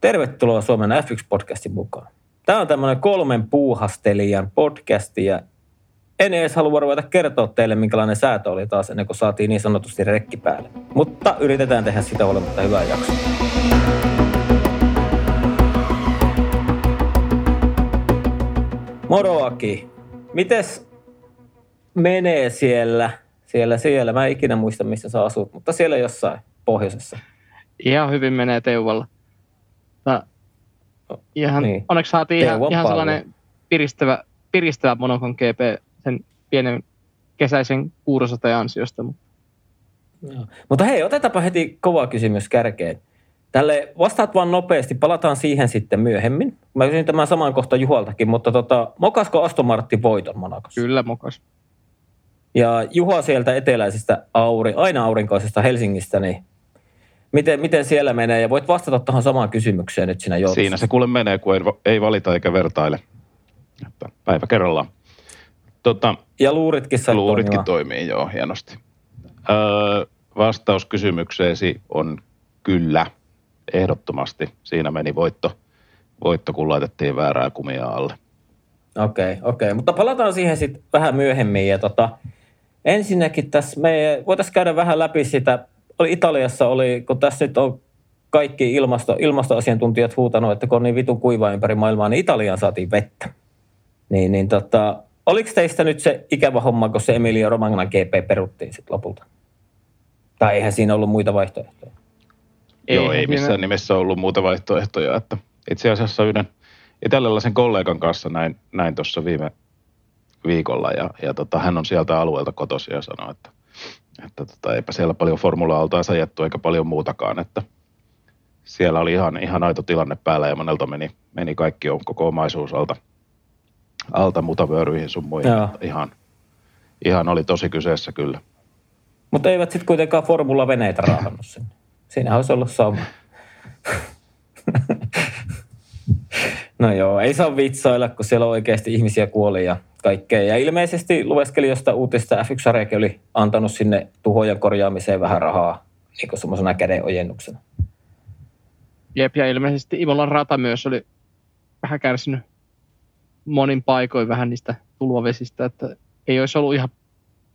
Tervetuloa Suomen F1-podcastin mukaan. Tämä on tämmöinen kolmen puuhastelijan podcasti ja en edes halua ruveta kertoa teille, minkälainen säätö oli taas ennen kuin saatiin niin sanotusti rekki päälle. Mutta yritetään tehdä sitä olematta hyvää jaksoa. Moro Aki. Mites menee siellä, siellä, siellä? Mä en ikinä muista, missä sä asut, mutta siellä jossain pohjoisessa. Ihan hyvin menee Teuvalla. Tää, ihan, niin. Onneksi saatiin ihan, ihan sellainen piristävä, piristävä Monokon GP sen pienen kesäisen kuurosateen ansiosta. Mutta. Joo. Mutta hei, otetaanpa heti kova kysymys kärkeen. Tälle vastaat vaan nopeasti, palataan siihen sitten myöhemmin. Mä kysyn tämän saman kohta Juhaltakin, mutta tota, mokasko Aston Martin voiton Monakossa? Kyllä mokas. Ja Juha sieltä eteläisestä, auri, aina aurinkoisesta Helsingistä, niin miten, miten siellä menee? Ja voit vastata tuohon samaan kysymykseen nyt sinä joutussa. Siinä se kuule menee, kun ei, ei valita eikä vertaile. Että päivä kerrallaan. Tota, ja luuritkin sai Luuritkin toimii, joo, hienosti. Öö, vastaus kysymykseesi on kyllä, ehdottomasti. Siinä meni voitto, voitto kun laitettiin väärää kumia alle. Okei, okay, okei. Okay. Mutta palataan siihen sitten vähän myöhemmin. Ja tota, ensinnäkin tässä me voitaisiin käydä vähän läpi sitä. Oli Italiassa oli, kun tässä nyt on kaikki ilmasto, ilmastoasiantuntijat huutanut, että kun on niin vitun kuiva ympäri maailmaa, niin Italiaan saatiin vettä. Niin, niin tota, oliko teistä nyt se ikävä homma, kun se Emilia Romagna GP peruttiin sitten lopulta? Tai eihän siinä ollut muita vaihtoehtoja? Ei, Joo, ei missään siinä... nimessä ollut muuta vaihtoehtoja. Että itse asiassa yhden italialaisen kollegan kanssa näin, näin tuossa viime viikolla ja, ja tota, hän on sieltä alueelta kotosi ja sanoi, että, että tota, eipä siellä paljon formula-altaa ajettu eikä paljon muutakaan, että siellä oli ihan, ihan aito tilanne päällä ja monelta meni, meni kaikki on koko omaisuus alta, alta mutavyöryihin sun muihin. Ihan, ihan oli tosi kyseessä kyllä. Mutta eivät sitten kuitenkaan formula-veneitä raahannut sinne. Siinä olisi ollut sama. no joo, ei saa vitsailla, kun siellä oikeasti ihmisiä kuoli ja kaikkea. Ja ilmeisesti lueskeli uutista, F1 oli antanut sinne tuhojen korjaamiseen vähän rahaa niin semmoisena kädenojennuksena. Jep, ja ilmeisesti Imolan rata myös oli vähän kärsinyt monin paikoin vähän niistä tulvavesistä, että ei olisi ollut ihan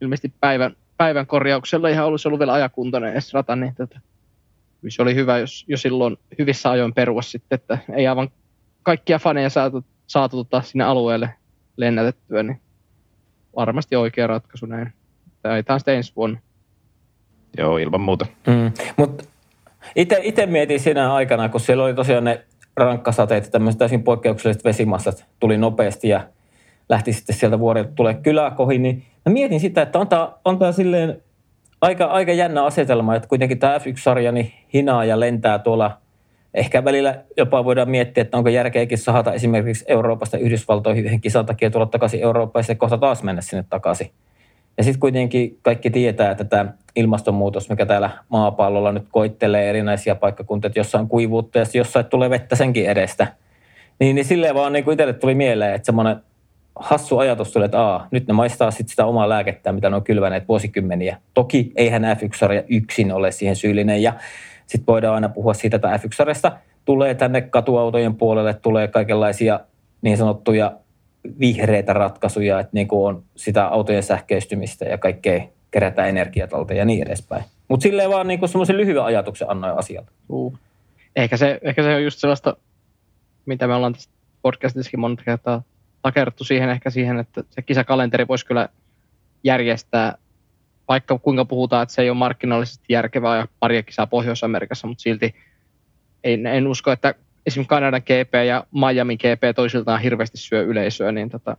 ilmeisesti päivän, päivän korjauksella ihan olisi ollut vielä ajakuntainen edes rata, niin tätä, se oli hyvä, jos jo silloin hyvissä ajoin perua sitten, että ei aivan kaikkia faneja saatu, saatu tota sinne alueelle lennätettyä, niin varmasti oikea ratkaisu näin. Tämä sitten ensi vuonna. Joo, ilman muuta. Mm. Mutta itse mietin siinä aikana, kun siellä oli tosiaan ne rankkasateet ja tämmöiset täysin poikkeukselliset vesimassat tuli nopeasti ja lähti sitten sieltä vuorilta tulee kyläkohin, niin mä mietin sitä, että on tämä, on tämä silleen aika, aika jännä asetelma, että kuitenkin tämä F1-sarja niin hinaa ja lentää tuolla. Ehkä välillä jopa voidaan miettiä, että onko järkeäkin sahata esimerkiksi Euroopasta Yhdysvaltoihin yhden kisan takia tulla takaisin Eurooppaan ja sitten kohta taas mennä sinne takaisin. Ja sitten kuitenkin kaikki tietää, että tämä ilmastonmuutos, mikä täällä maapallolla nyt koittelee erinäisiä paikkakuntia, että jossain kuivuutta ja jossain tulee vettä senkin edestä. Niin, niin silleen vaan niin itselle tuli mieleen, että semmoinen hassu ajatus tuli, että aa, nyt ne maistaa sit sitä omaa lääkettä, mitä ne on kylväneet vuosikymmeniä. Toki eihän F1 yksin ole siihen syyllinen ja sitten voidaan aina puhua siitä, että F1 tulee tänne katuautojen puolelle, tulee kaikenlaisia niin sanottuja vihreitä ratkaisuja, että niin kuin on sitä autojen sähköistymistä ja kaikkea kerätä energiaa ja niin edespäin. Mutta silleen vaan niin semmoisen lyhyen ajatuksen annoin asialta. Uh. Ehkä, se, ehkä se on just sellaista, mitä me ollaan tässä podcastissakin monta kertaa takerttu siihen ehkä siihen, että se kisakalenteri voisi kyllä järjestää, vaikka kuinka puhutaan, että se ei ole markkinoillisesti järkevää ja pari kisaa Pohjois-Amerikassa, mutta silti en, en usko, että esimerkiksi Kanadan GP ja Miami GP toisiltaan hirveästi syö yleisöä, niin tota,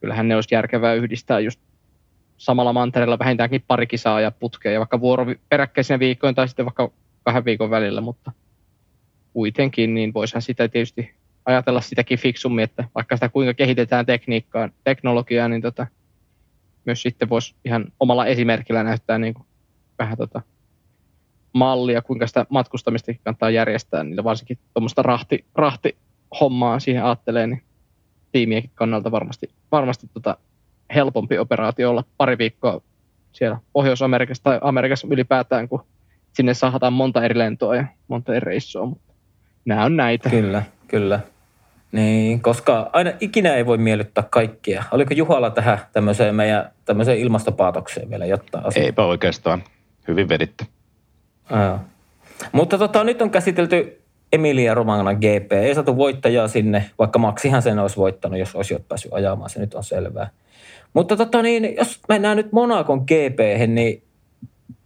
kyllähän ne olisi järkevää yhdistää just samalla mantereella vähintäänkin pari kisaa ja putkea, ja vaikka vuoro peräkkäisinä viikkoina tai sitten vaikka kahden viikon välillä, mutta kuitenkin, niin voisihan sitä tietysti ajatella sitäkin fiksummin, että vaikka sitä kuinka kehitetään tekniikkaa, teknologiaa, niin tota, myös sitten voisi ihan omalla esimerkillä näyttää niin kuin vähän tota mallia, kuinka sitä matkustamista kannattaa järjestää, niin varsinkin tuommoista rahti, rahti-hommaa siihen ajattelee, niin tiimienkin kannalta varmasti, varmasti tota helpompi operaatio olla pari viikkoa siellä Pohjois-Amerikassa tai Amerikassa ylipäätään, kun sinne saadaan monta eri lentoa ja monta eri reissua. Mutta nämä on näitä. Kyllä, kyllä. Niin, koska aina ikinä ei voi miellyttää kaikkia. Oliko Juhalla tähän tämmöiseen meidän tämmöiseen ilmastopaatokseen vielä jotta asia? Eipä oikeastaan. Hyvin veditte. Aa. Mutta tota, nyt on käsitelty Emilia Romagna GP. Ei saatu voittajaa sinne, vaikka Maksihan sen olisi voittanut, jos olisi päässyt ajamaan. Se nyt on selvää. Mutta tota niin, jos mennään nyt Monakon GP, niin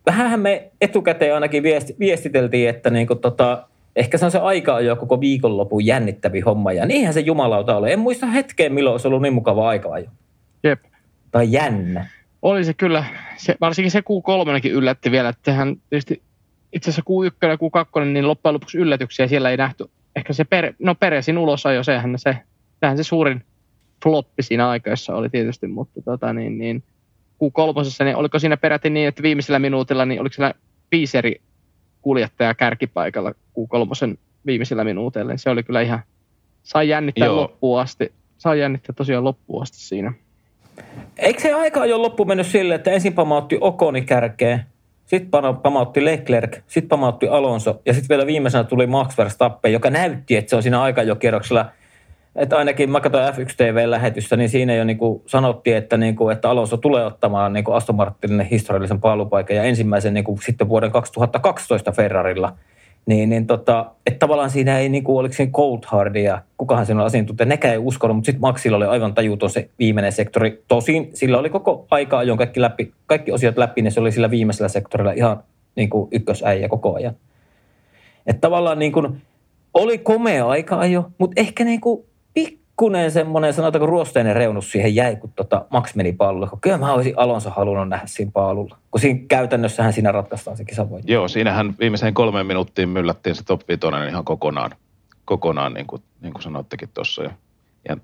vähänhän me etukäteen ainakin viesti, viestiteltiin, että niin kuin tota, ehkä se on se aika jo koko viikonlopun jännittävi homma. Ja niinhän se jumalauta ole. En muista hetkeen, milloin olisi ollut niin mukava aika jo. Jep. Tai jännä. Oli se kyllä. Se, varsinkin se Q3 yllätti vielä, että hän tietysti itse asiassa Q1 ja Q2, niin loppujen lopuksi yllätyksiä siellä ei nähty. Ehkä se per, no Peresin ulosajo, sehän se, sehän se suurin floppi siinä aikaissa oli tietysti, mutta tota, niin, niin, Q3, niin oliko siinä peräti niin, että viimeisellä minuutilla, niin oliko siellä viisi eri kuljettaja kärkipaikalla Q3 viimeisillä minuuteilla, niin se oli kyllä ihan, sai jännittää Joo. loppuun asti, sai jännittää tosiaan loppuun asti siinä. Eikö se aika jo loppu mennyt sille, että ensin pamautti Okoni kärkeen, sitten pamautti Leclerc, sitten pamautti Alonso ja sitten vielä viimeisenä tuli Max Verstappen, joka näytti, että se on siinä aika jo kierroksella – että ainakin mä katsoin F1 TV-lähetystä, niin siinä jo niin kuin sanottiin, että, niin kuin, että Alonso tulee ottamaan niin kuin Aston Martinin historiallisen paalupaikan ja ensimmäisen niin kuin sitten vuoden 2012 Ferrarilla. Niin, niin tota, että tavallaan siinä ei, niin kuin, oliko siinä Coulthardia, kukahan siinä oli asiantuntija, nekään ei uskonut, mutta sitten Maxilla oli aivan tajuton se viimeinen sektori. Tosin sillä oli koko aika ajon kaikki, läpi, kaikki osiot läpi, niin se oli sillä viimeisellä sektorilla ihan niin kuin ykkösäijä koko ajan. Että tavallaan niin kuin, oli komea aika ajo, mutta ehkä niin kuin pikkunen semmoinen, sanotaanko ruosteinen reunus siihen jäi, kun tota Max meni paalulle. Kyllä mä olisin Alonso halunnut nähdä siinä paalulla, kun siinä käytännössähän siinä ratkaistaan se kisavoitto. Joo, siinähän viimeiseen kolmeen minuuttiin myllättiin se top 5 ihan kokonaan, kokonaan niin kuin, niin kuin sanottekin tuossa. Ja, ja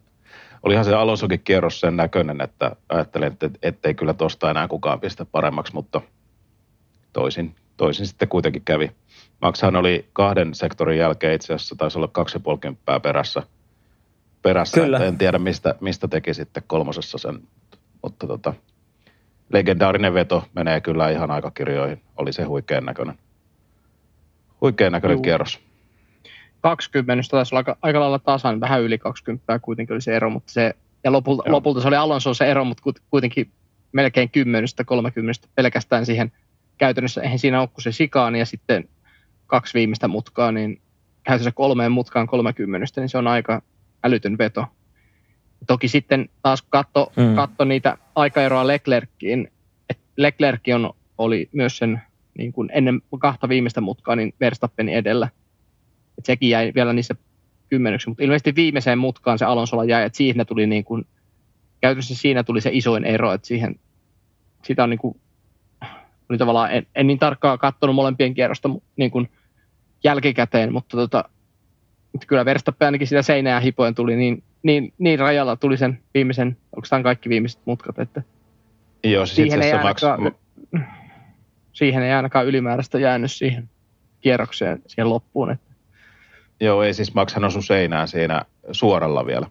olihan se Alonsokin kierros sen näköinen, että ajattelin, että ettei kyllä tuosta enää kukaan pistä paremmaksi, mutta toisin, toisin sitten kuitenkin kävi. Maxhan oli kahden sektorin jälkeen itse asiassa, taisi olla kaksi ja perässä – perässä. Kyllä. En tiedä, mistä, mistä teki sitten kolmosessa sen, mutta tota, legendaarinen veto menee kyllä ihan aikakirjoihin. Oli se huikean näköinen, huikean näköinen Juu. kierros. 20 taisi olla aika, aika lailla tasan, vähän yli 20 kuitenkin oli se ero, mutta se, ja lopulta, lopulta se oli Alonso se ero, mutta kuitenkin melkein 10-30 pelkästään siihen käytännössä, eihän siinä ole kuin se sikaan ja sitten kaksi viimeistä mutkaa, niin käytännössä kolmeen mutkaan 30, niin se on aika, älytön veto. Toki sitten taas katto, mm. katto niitä aikaeroa Leclerckiin. Leclerc on, oli myös sen niin kuin ennen kahta viimeistä mutkaa niin Verstappenin edellä. Et sekin jäi vielä niissä kymmenyksi, mutta ilmeisesti viimeiseen mutkaan se Alonsolla jäi, että siihen tuli niin kuin, käytännössä siinä tuli se isoin ero, että siihen, sitä on niin kuin, oli tavallaan, en, en niin tarkkaan katsonut molempien kierrosta niin kuin jälkikäteen, mutta tota, mutta kyllä Verstappen ainakin sitä seinää hipoen tuli niin, niin, niin rajalla tuli sen viimeisen, onko tämä kaikki viimeiset mutkat, että Joo, siis siihen, ei ainakaan, maks... siihen ei ainakaan ylimääräistä jäänyt siihen kierrokseen siihen loppuun. Että. Joo, ei siis Maxhan osu seinään siinä suoralla vielä.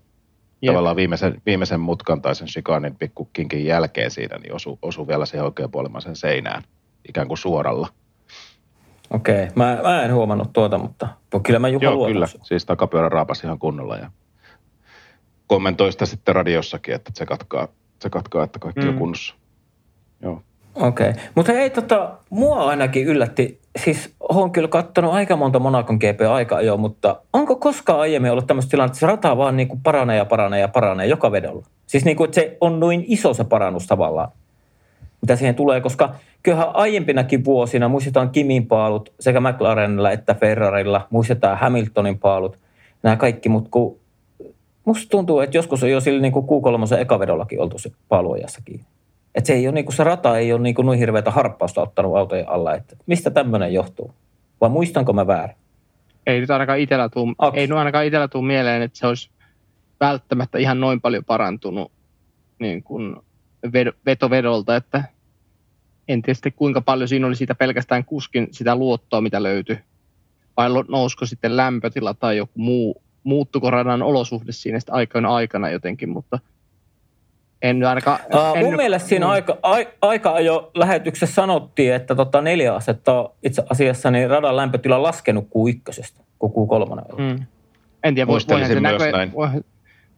Jep. Tavallaan viimeisen, viimeisen mutkan tai sen shikanin pikkukinkin jälkeen siinä, niin osu, osu vielä siihen oikeanpuolimaisen seinään, ikään kuin suoralla. Okei, mä, mä en huomannut tuota, mutta kyllä mä Juha Joo, kyllä. Siis takapyörä raapasi ihan kunnolla ja kommentoi sitä sitten radiossakin, että se katkaa, se katkaa että kaikki mm. on kunnossa. Joo. Okei, okay. mutta ei tota, mua ainakin yllätti, siis olen kyllä katsonut aika monta Monakon GP-aikaa jo, mutta onko koskaan aiemmin ollut tämmöistä tilannetta, että se rata vaan niin kuin paranee ja paranee ja paranee joka vedolla? Siis niin kuin, että se on noin iso se parannus tavallaan mitä siihen tulee, koska kyllähän aiempinakin vuosina muistetaan Kimin paalut sekä McLarenilla että Ferrarilla, muistetaan Hamiltonin paalut, nämä kaikki, mutta kun musta tuntuu, että joskus on jo sillä niin kuin Q3 ekavedollakin oltu se paaluajassakin. Että se, ei ole, niin kuin, se rata ei ole niin kuin noin hirveätä harppausta ottanut autojen alla. Että mistä tämmöinen johtuu? Vai muistanko mä väärin? Ei nyt ainakaan itsellä tuu, ei nyt ainakaan itsellä tuu mieleen, että se olisi välttämättä ihan noin paljon parantunut niin kuin vetovedolta, että en tiedä kuinka paljon siinä oli siitä pelkästään kuskin sitä luottoa, mitä löytyi. Vai nousko sitten lämpötila tai joku muu, muuttuko radan olosuhde siinä sitten aikoina aikana jotenkin, mutta en ainakaan... Uh, en mun mielestä siinä aika, aika jo lähetyksessä sanottiin, että tota neljä asetta on itse asiassa niin radan lämpötila laskenut kuin ykkösestä. kuin Q3 ollut. Mm. En tiedä, voihan se, näkyä, voihan,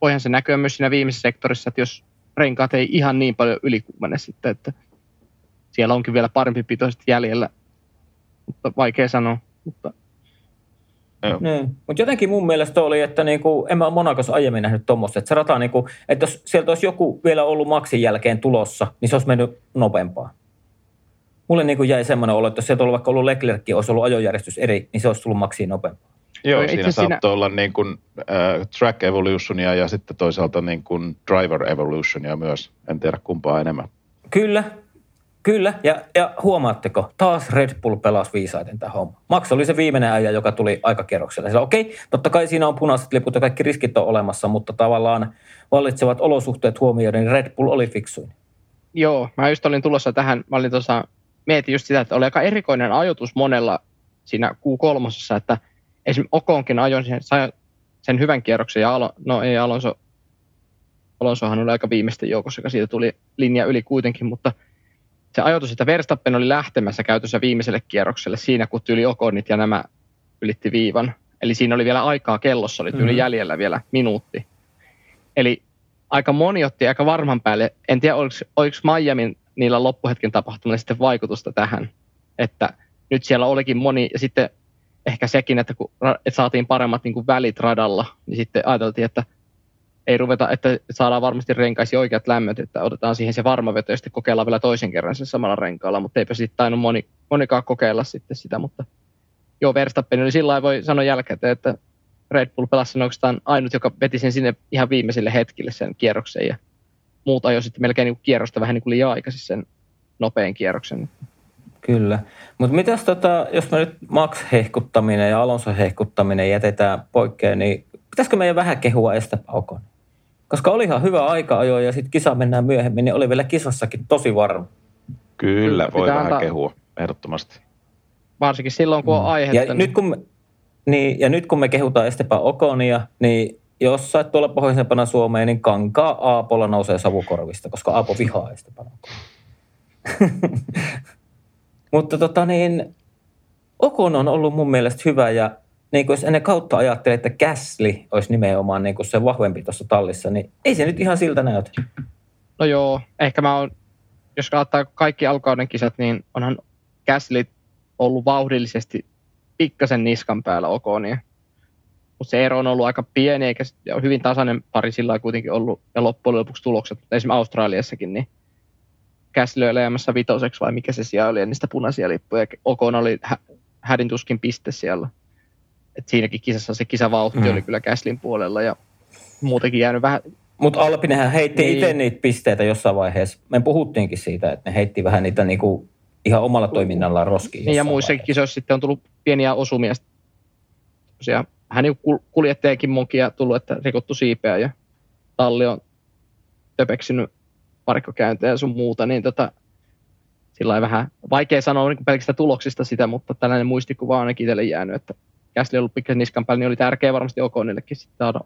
voihan se näkyä myös siinä viimeisessä sektorissa, että jos renkaat ei ihan niin paljon ylikuumene sitten, että siellä onkin vielä parempi pitoiset jäljellä, mutta vaikea sanoa. Mutta niin. Mutta jotenkin mun mielestä oli, että niinku, en mä Monakossa aiemmin nähnyt tuommoista, että se rata, niinku, että jos sieltä olisi joku vielä ollut maksin jälkeen tulossa, niin se olisi mennyt nopeampaa. Mulle niinku jäi semmoinen olo, että jos sieltä olisi vaikka ollut Leclerc, olisi ollut ajojärjestys eri, niin se olisi tullut maksiin nopeampaa. Joo, no, siinä saattoi siinä... olla niin kuin, äh, track evolutionia ja sitten toisaalta niin kuin driver evolutionia myös. En tiedä kumpaa enemmän. Kyllä, Kyllä, ja, ja huomaatteko, taas Red Bull pelasi viisaiten tämä homma. Max oli se viimeinen äijä, joka tuli aikakierroksella. Sillä okei, okay, totta kai siinä on punaiset liput ja kaikki riskit on olemassa, mutta tavallaan vallitsevat olosuhteet huomioiden, niin Red Bull oli fiksuin. Joo, mä just olin tulossa tähän, mä olin tuossa, mietin just sitä, että oli aika erikoinen ajoitus monella siinä Q3, että esimerkiksi Okonkin ajoin sen, sen hyvän kierroksen ja Alo, no ei Alonso, Alonsohan oli aika viimeisten joukossa, joka siitä tuli linja yli kuitenkin, mutta – se ajoitus, että Verstappen oli lähtemässä käytössä viimeiselle kierrokselle siinä, kun tyli Okonit ja nämä ylitti viivan. Eli siinä oli vielä aikaa kellossa, oli tyyli mm-hmm. jäljellä vielä minuutti. Eli aika moni otti aika varman päälle. En tiedä, oliko, oliko Miamin niillä loppuhetken tapahtumilla sitten vaikutusta tähän, että nyt siellä olikin moni, ja sitten ehkä sekin, että kun että saatiin paremmat niin kuin välit radalla, niin sitten ajateltiin, että – ei ruveta, että saadaan varmasti renkaisi oikeat lämmöt, että otetaan siihen se varma veto ja sitten kokeillaan vielä toisen kerran sen samalla renkaalla, mutta eipä sitten tainnut moni, monikaan kokeilla sitten sitä, mutta joo, Verstappen oli sillä voi sanoa jälkeen, että Red Bull pelasi sen oikeastaan ainut, joka veti sen sinne ihan viimeiselle hetkille sen kierroksen ja muut ajoi sitten melkein niin kierrosta vähän niin kuin liian aikaisin sen nopean kierroksen. Kyllä. Mutta mitäs tota, jos me nyt Max hehkuttaminen ja Alonso hehkuttaminen jätetään poikkeen, niin pitäisikö meidän vähän kehua Esteban koska oli ihan hyvä aika ajoa ja sitten kisa mennään myöhemmin, niin oli vielä kisassakin tosi varma. Kyllä, voi vähän antaa, kehua, ehdottomasti. Varsinkin silloin, kun on mm. aihetta. Ja, niin... nyt, kun me, niin, ja nyt kun me kehutaan Esteban Okonia, niin jos sä tuolla pohjoisempana Suomeen, niin kankaa Aapolla nousee savukorvista, koska Aapo vihaa Esteban Okonia. Mutta tota niin, Okon on ollut mun mielestä hyvä ja niin kuin jos ennen kautta ajattelee, että Käsli olisi nimenomaan niin kuin se vahvempi tuossa tallissa, niin ei se nyt ihan siltä näytä. No joo, ehkä mä oon, jos katsotaan kaikki alkauden kisat, niin onhan Käsli ollut vauhdillisesti pikkasen niskan päällä Okonia. Mutta se ero on ollut aika pieni, eikä on hyvin tasainen pari sillä kuitenkin ollut, ja loppujen lopuksi tulokset, esimerkiksi Australiassakin, niin Käsli oli elämässä vitoseksi vai mikä se siellä oli, ja niistä punaisia lippuja. Okon oli hä- hädintuskin piste siellä et siinäkin kisassa se kisavauhti mm. oli kyllä Käslin puolella ja muutenkin jäänyt vähän... Mutta Alpinenhän heitti niin. itse niitä pisteitä jossain vaiheessa. Me puhuttiinkin siitä, että ne heitti vähän niitä niinku ihan omalla toiminnallaan roskiin. Niin ja muissakin kisoissa sitten on tullut pieniä osumia. Tosiaan, hän kuljettajakin monkia tullut, että rikottu siipeä ja talli on töpeksynyt parikkokäyntejä ja sun muuta, niin tota, sillä vähän vaikea sanoa niin pelkästään tuloksista sitä, mutta tällainen muistikuva on ainakin itselle jäänyt, että Käsli ollut pikkasen niskan päällä, niin oli tärkeä varmasti Okonillekin sitten saada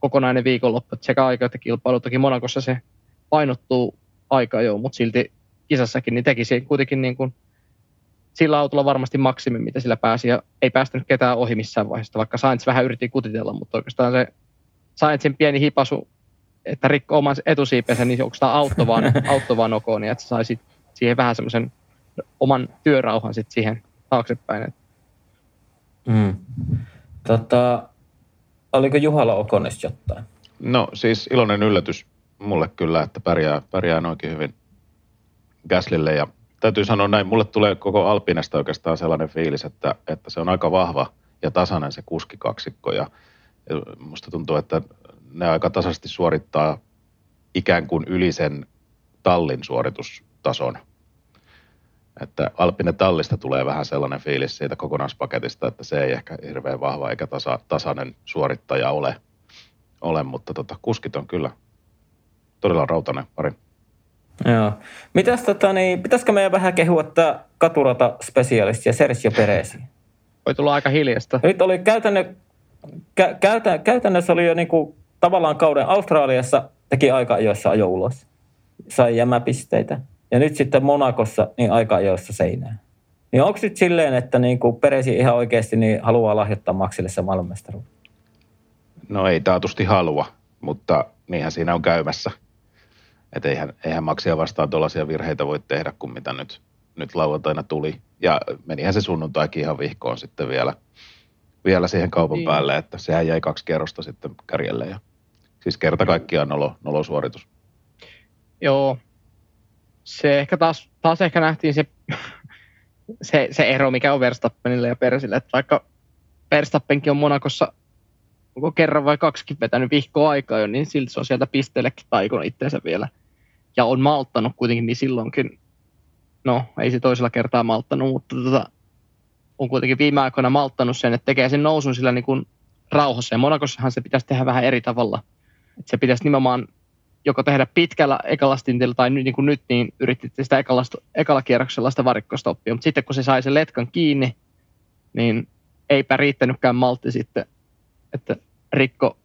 kokonainen viikonloppu. Sekä aika että kilpailu. Toki Monakossa se painottuu aika jo, mutta silti kisassakin niin teki kuitenkin niin kuin sillä autolla varmasti maksimi, mitä sillä pääsi. Ja ei päästänyt ketään ohi missään vaiheessa, vaikka Sainz vähän yritti kutitella, mutta oikeastaan se Sainzin pieni hipasu, että rikko oman etusiipensä, niin onko tämä auto vaan, auto vaan Okoni, että sai sit siihen vähän semmoisen oman työrauhan sitten siihen taaksepäin. Että Mm. Tota, oliko Juhalla Okonesta jotain? No siis iloinen yllätys mulle kyllä, että pärjää, pärjää noinkin hyvin Gaslille ja täytyy sanoa näin, mulle tulee koko Alpinesta oikeastaan sellainen fiilis, että, että se on aika vahva ja tasainen se kuskikaksikko ja musta tuntuu, että ne aika tasaisesti suorittaa ikään kuin yli sen tallin suoritustason – että Alppinen tallista tulee vähän sellainen fiilis siitä kokonaispaketista, että se ei ehkä hirveän vahva eikä tasa, tasainen suorittaja ole, ole mutta tota, kuskit on kyllä todella rautainen pari. Joo. Mitäs tota, niin, pitäisikö meidän vähän kehua tämä katurata ja Sergio Perez? Voi tulla aika hiljasta. Nyt oli käytännö, kä, käytä, käytännössä oli jo niinku, tavallaan kauden Australiassa teki aika ajoissa ajo ulos. Sai jämäpisteitä. Ja nyt sitten Monakossa niin aika ajoissa seinään. Niin onko nyt silleen, että niin kuin Peresi ihan oikeasti niin haluaa lahjoittaa Maxille se maailmanmestaruus? No ei taatusti halua, mutta niinhän siinä on käymässä. Että eihän, eihän Maxia vastaan tuollaisia virheitä voi tehdä kuin mitä nyt, nyt lauantaina tuli. Ja menihän se sunnuntaikin ihan vihkoon sitten vielä, vielä siihen kaupan niin. päälle, että sehän jäi kaksi kerrosta sitten kärjelle. Ja, siis kerta kaikkiaan nolo, nolo suoritus. Joo. Se ehkä taas, taas ehkä nähtiin se, se, se ero, mikä on Verstappenille ja Persille. Että vaikka Verstappenkin on Monakossa onko kerran vai kaksikin vetänyt vihkoa aikaa jo, niin silti se on sieltä pisteellekin taikonut itseensä vielä. Ja on malttanut kuitenkin, niin silloinkin, no ei se toisella kertaa malttanut, mutta tota, on kuitenkin viime aikoina malttanut sen, että tekee sen nousun sillä niin kuin rauhassa. Ja Monakossahan se pitäisi tehdä vähän eri tavalla. Että se pitäisi nimenomaan joko tehdä pitkällä ekalastintilla tai niin kuin nyt, niin yritti sitä ekalasta, ekalla kierroksella sitä varikkostoppia. Mutta sitten kun se sai sen letkan kiinni, niin eipä riittänytkään maltti sitten että rikko,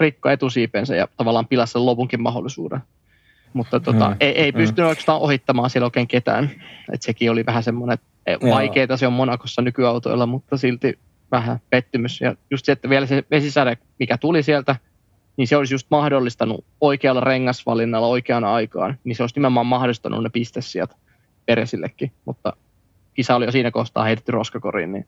rikko etusiipensä ja tavallaan pilasi sen lopunkin mahdollisuuden. Mutta tota, mm. ei, ei pystynyt mm. oikeastaan ohittamaan siellä oikein ketään. Et sekin oli vähän semmoinen, että vaikeaa se on Monakossa nykyautoilla, mutta silti vähän pettymys. Ja just se, että vielä se vesisade, mikä tuli sieltä, niin se olisi just mahdollistanut oikealla rengasvalinnalla oikeaan aikaan, niin se olisi nimenomaan mahdollistanut ne pistesijat Peresillekin. Mutta kisa oli jo siinä kohtaa heitetty roskakoriin, niin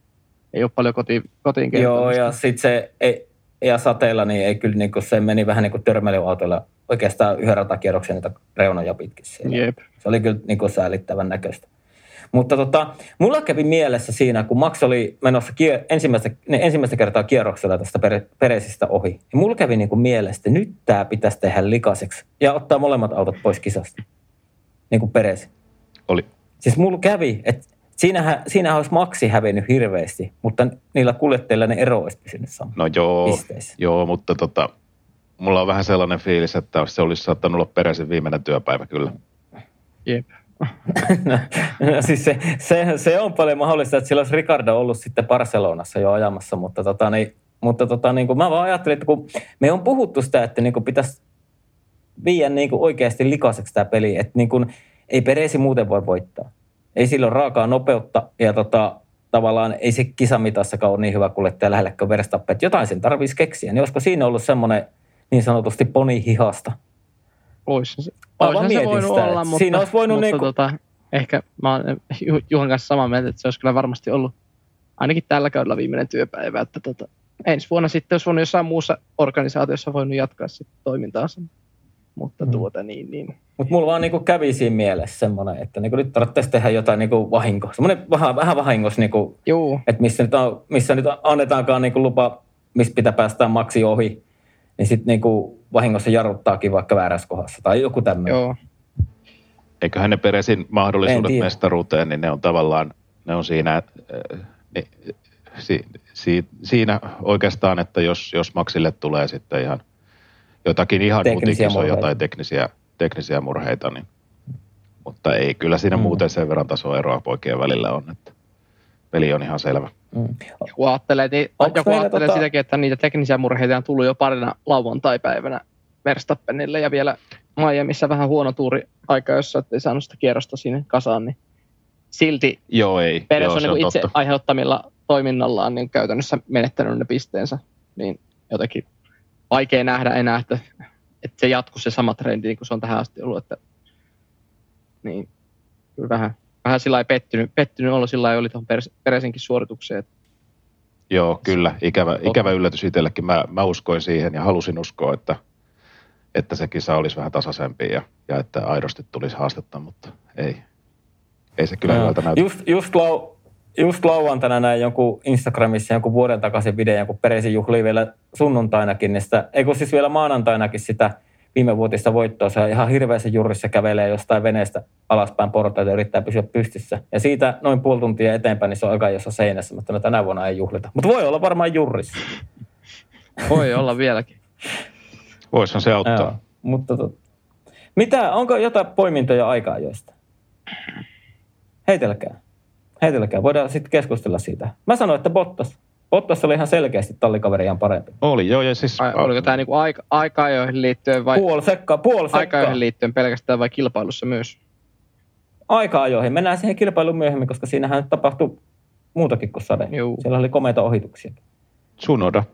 ei ole paljon kotiin, kotiin Joo, ja sitten se, ei, ja sateella niin ei kyllä, niin kuin, se meni vähän niin kuin törmäilyautoilla oikeastaan yhden ratakierroksen niitä reunoja pitkin siellä. Jep. Se oli kyllä niin kuin säälittävän näköistä. Mutta tota, mulla kävi mielessä siinä, kun Max oli menossa kier- ensimmäistä, ne ensimmäistä kertaa kierroksella tästä per- Peresistä ohi. Ja mulla kävi niin kuin mielessä, että nyt tämä pitäisi tehdä likaiseksi ja ottaa molemmat autot pois kisasta. Niin kuin Peresi. Oli. Siis mulla kävi, että Siinähän, siinähän olisi maksi hävinnyt hirveästi, mutta niillä kuljettajilla ne ero olisi pysynyt No joo, pisteissä. joo mutta tota, mulla on vähän sellainen fiilis, että se olisi saattanut olla peräisin viimeinen työpäivä kyllä. Jep. No, siis se, se, se, on paljon mahdollista, että sillä olisi Ricardo ollut sitten Barcelonassa jo ajamassa, mutta, tota, niin, mutta tota, niin kuin mä vaan ajattelin, että kun me on puhuttu sitä, että niin kuin pitäisi viiä niin kuin oikeasti likaiseksi tämä peli, että niin kuin, ei Peresi muuten voi voittaa ei sillä ole raakaa nopeutta ja tota, tavallaan ei se kisamitassakaan ole niin hyvä kuljettaja lähellä kuin Verstappen. Jotain sen tarvitsisi keksiä. Niin olisiko siinä ollut semmoinen niin sanotusti poni hihasta? Olisi se, olisi se voinut sitä, olla, mutta, siinä olisi voinut mutta niinku... tota, ehkä mä olen Juhan kanssa samaa mieltä, että se olisi kyllä varmasti ollut ainakin tällä kaudella viimeinen työpäivä. Että tota, ensi vuonna sitten olisi voinut jossain muussa organisaatiossa voinut jatkaa sitten toimintaansa. Mutta mm. tuota niin, niin mutta mulla vaan niinku kävi siinä mielessä semmoinen, että niinku nyt tarvitsisi tehdä jotain niinku vahinko. Semmoinen vähän, vähän vahingossa, niinku, että missä nyt, on, missä nyt annetaankaan niinku lupa, missä pitää päästä maksi ohi, niin sitten niinku vahingossa jarruttaakin vaikka väärässä kohdassa tai joku tämmöinen. Joo. Eiköhän ne peresin mahdollisuudet mestaruuteen, niin ne on tavallaan, ne on siinä, äh, si, si, siinä oikeastaan, että jos, jos Maxille tulee sitten ihan jotakin ihan mutikisoja tai teknisiä teknisiä murheita, niin, mutta ei, kyllä siinä mm. muuten sen verran tasoeroa poikien välillä on, että peli on ihan selvä. Mm. Joku ajattelee, joku ajattelee tota... sitäkin, että niitä teknisiä murheita on tullut jo parina lauantai-päivänä Verstappenille ja vielä Miamiissa vähän huono tuuri aika, jossa ei saanut sitä kierrosta sinne kasaan, niin silti Joo, ei. Peres on, niin itse aiheuttamilla toiminnallaan niin käytännössä menettänyt ne pisteensä, niin jotenkin vaikea nähdä enää, että että se jatkuu se sama trendi, niin kuin se on tähän asti ollut. Että, niin, kyllä vähän, vähän sillä pettynyt, pettynyt olla sillä oli tuohon Peresenkin suoritukseen. Joo, kyllä. Ikävä, ikävä yllätys itsellekin. Mä, mä uskoin siihen ja halusin uskoa, että, että se kisa olisi vähän tasaisempi ja, ja että aidosti tulisi haastetta, mutta ei. Ei se kyllä hyvältä näytä. Just, just, lau, just lauantaina näin jonkun Instagramissa jonkun vuoden takaisin videon, kun Peresi juhlii vielä sunnuntainakin, niin sitä, ei kun siis vielä maanantainakin sitä viime vuotista voittoa. Se on ihan hirveässä jurissa kävelee jostain veneestä alaspäin portaita ja yrittää pysyä pystyssä. Ja siitä noin puoli tuntia eteenpäin, niin se on aika jossain seinässä, mutta no tänä vuonna ei juhlita. Mutta voi olla varmaan jurissa. Voi olla vieläkin. Voisihan se auttaa. Joo, mutta tot... Mitä, onko jotain poimintoja aikaa joista? Heitelkää heitelläkään. Voidaan sitten keskustella siitä. Mä sanoin, että Bottas. Bottas oli ihan selkeästi tallikaveri ihan parempi. Oli, joo. Ja siis... Ai, oliko tämä niinku aika, aika-ajoihin liittyen vai... Puol sekka, puol sekka. Aika-ajoihin liittyen pelkästään vai kilpailussa myös? aika ajoihin. Mennään siihen kilpailuun myöhemmin, koska siinähän tapahtui muutakin kuin sade. Juu. Siellä oli komeita ohituksia. Sunoda.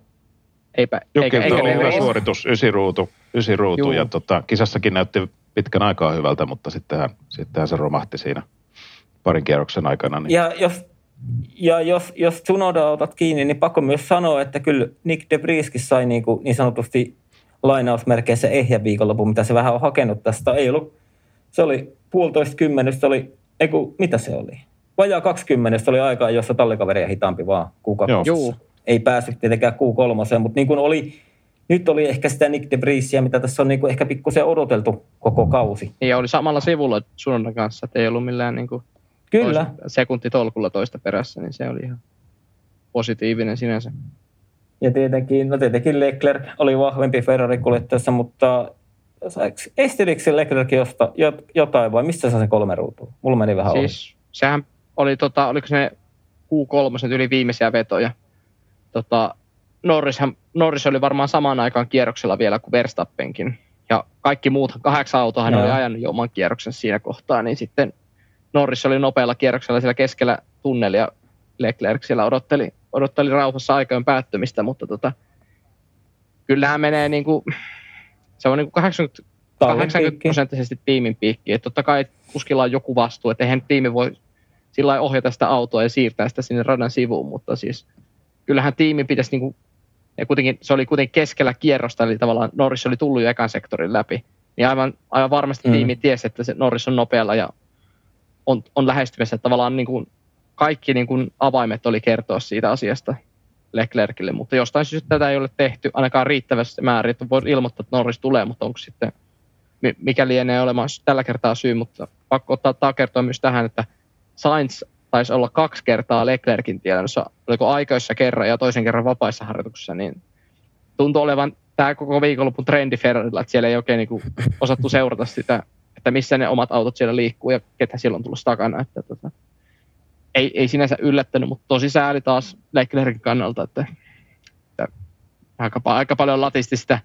Eipä, eikä, eikä, oli hyvä suoritus, ysi ruutu, ysi ruutu ja tota, kisassakin näytti pitkän aikaa hyvältä, mutta sittenhän, sittenhän se romahti siinä parin kierroksen aikana. Niin. Ja jos, ja jos, jos Tsunoda otat kiinni, niin pakko myös sanoa, että kyllä Nick de Vrieskin sai niin, kuin, niin sanotusti lainausmerkeissä ehjä viikonlopun, mitä se vähän on hakenut tästä. Ei ollut, se oli puolitoista kymmenestä, oli, ei kun, mitä se oli? Vajaa 20 oli aikaa, jossa tallikaveria hitaampi vaan Q2. Ei päässyt tietenkään Q3, mutta niin kuin oli, nyt oli ehkä sitä Nick de Vriesiä, mitä tässä on niin kuin ehkä pikkusen odoteltu koko kausi. Ja oli samalla sivulla sunnuntai kanssa, että ei ollut millään niin kuin Kyllä. sekuntitolkulla toista perässä, niin se oli ihan positiivinen sinänsä. Ja tietenkin, no tietenkin Leclerc oli vahvempi Ferrari-kuljettajassa, mutta estelikö Leclerc josta, jotain vai mistä se kolme ruutua? Mulla meni vähän siis, ohi. sehän oli, tota, oliko se Q3 yli viimeisiä vetoja. Tota, Norrishan, Norris oli varmaan samaan aikaan kierroksella vielä kuin Verstappenkin. Ja kaikki muut, kahdeksan autoa no. oli ajanut jo oman kierroksen siinä kohtaa, niin sitten Norris oli nopealla kierroksella siellä keskellä tunnelia. Leclerc siellä odotteli, odotteli rauhassa aikojen päättymistä, mutta tota, kyllähän menee niin kuin, se on niin kuin 80, 80 prosenttisesti tiimin piikki. Että totta kai kuskilla on joku vastuu, että eihän tiimi voi sillä ohjata sitä autoa ja siirtää sitä sinne radan sivuun, mutta siis kyllähän tiimi pitäisi niin kuin, ja kuitenkin, se oli kuitenkin keskellä kierrosta, eli tavallaan Norris oli tullut jo ekan sektorin läpi. Niin aivan, aivan varmasti mm. tiimi tiesi, että se Norris on nopealla ja on, on lähestymässä. Että tavallaan niin kuin kaikki niin kuin avaimet oli kertoa siitä asiasta Leclercille, mutta jostain syystä tätä ei ole tehty ainakaan riittävästi määrin, että voi ilmoittaa, että Norris tulee, mutta onko sitten, mikä lienee olemassa tällä kertaa syy, mutta pakko ottaa kertoa myös tähän, että Sainz taisi olla kaksi kertaa Leclerkin tiedonsa, oliko aikoissa kerran ja toisen kerran vapaissa harjoituksissa, niin tuntuu olevan tämä koko viikonlopun trendi Ferrarilla, että siellä ei oikein niin osattu seurata sitä että missä ne omat autot siellä liikkuu ja ketä siellä on tullut takana. Että, tota, ei, ei sinänsä yllättänyt, mutta tosi sääli taas Leclerkin kannalta, että, että aika, aika paljon latisti sitä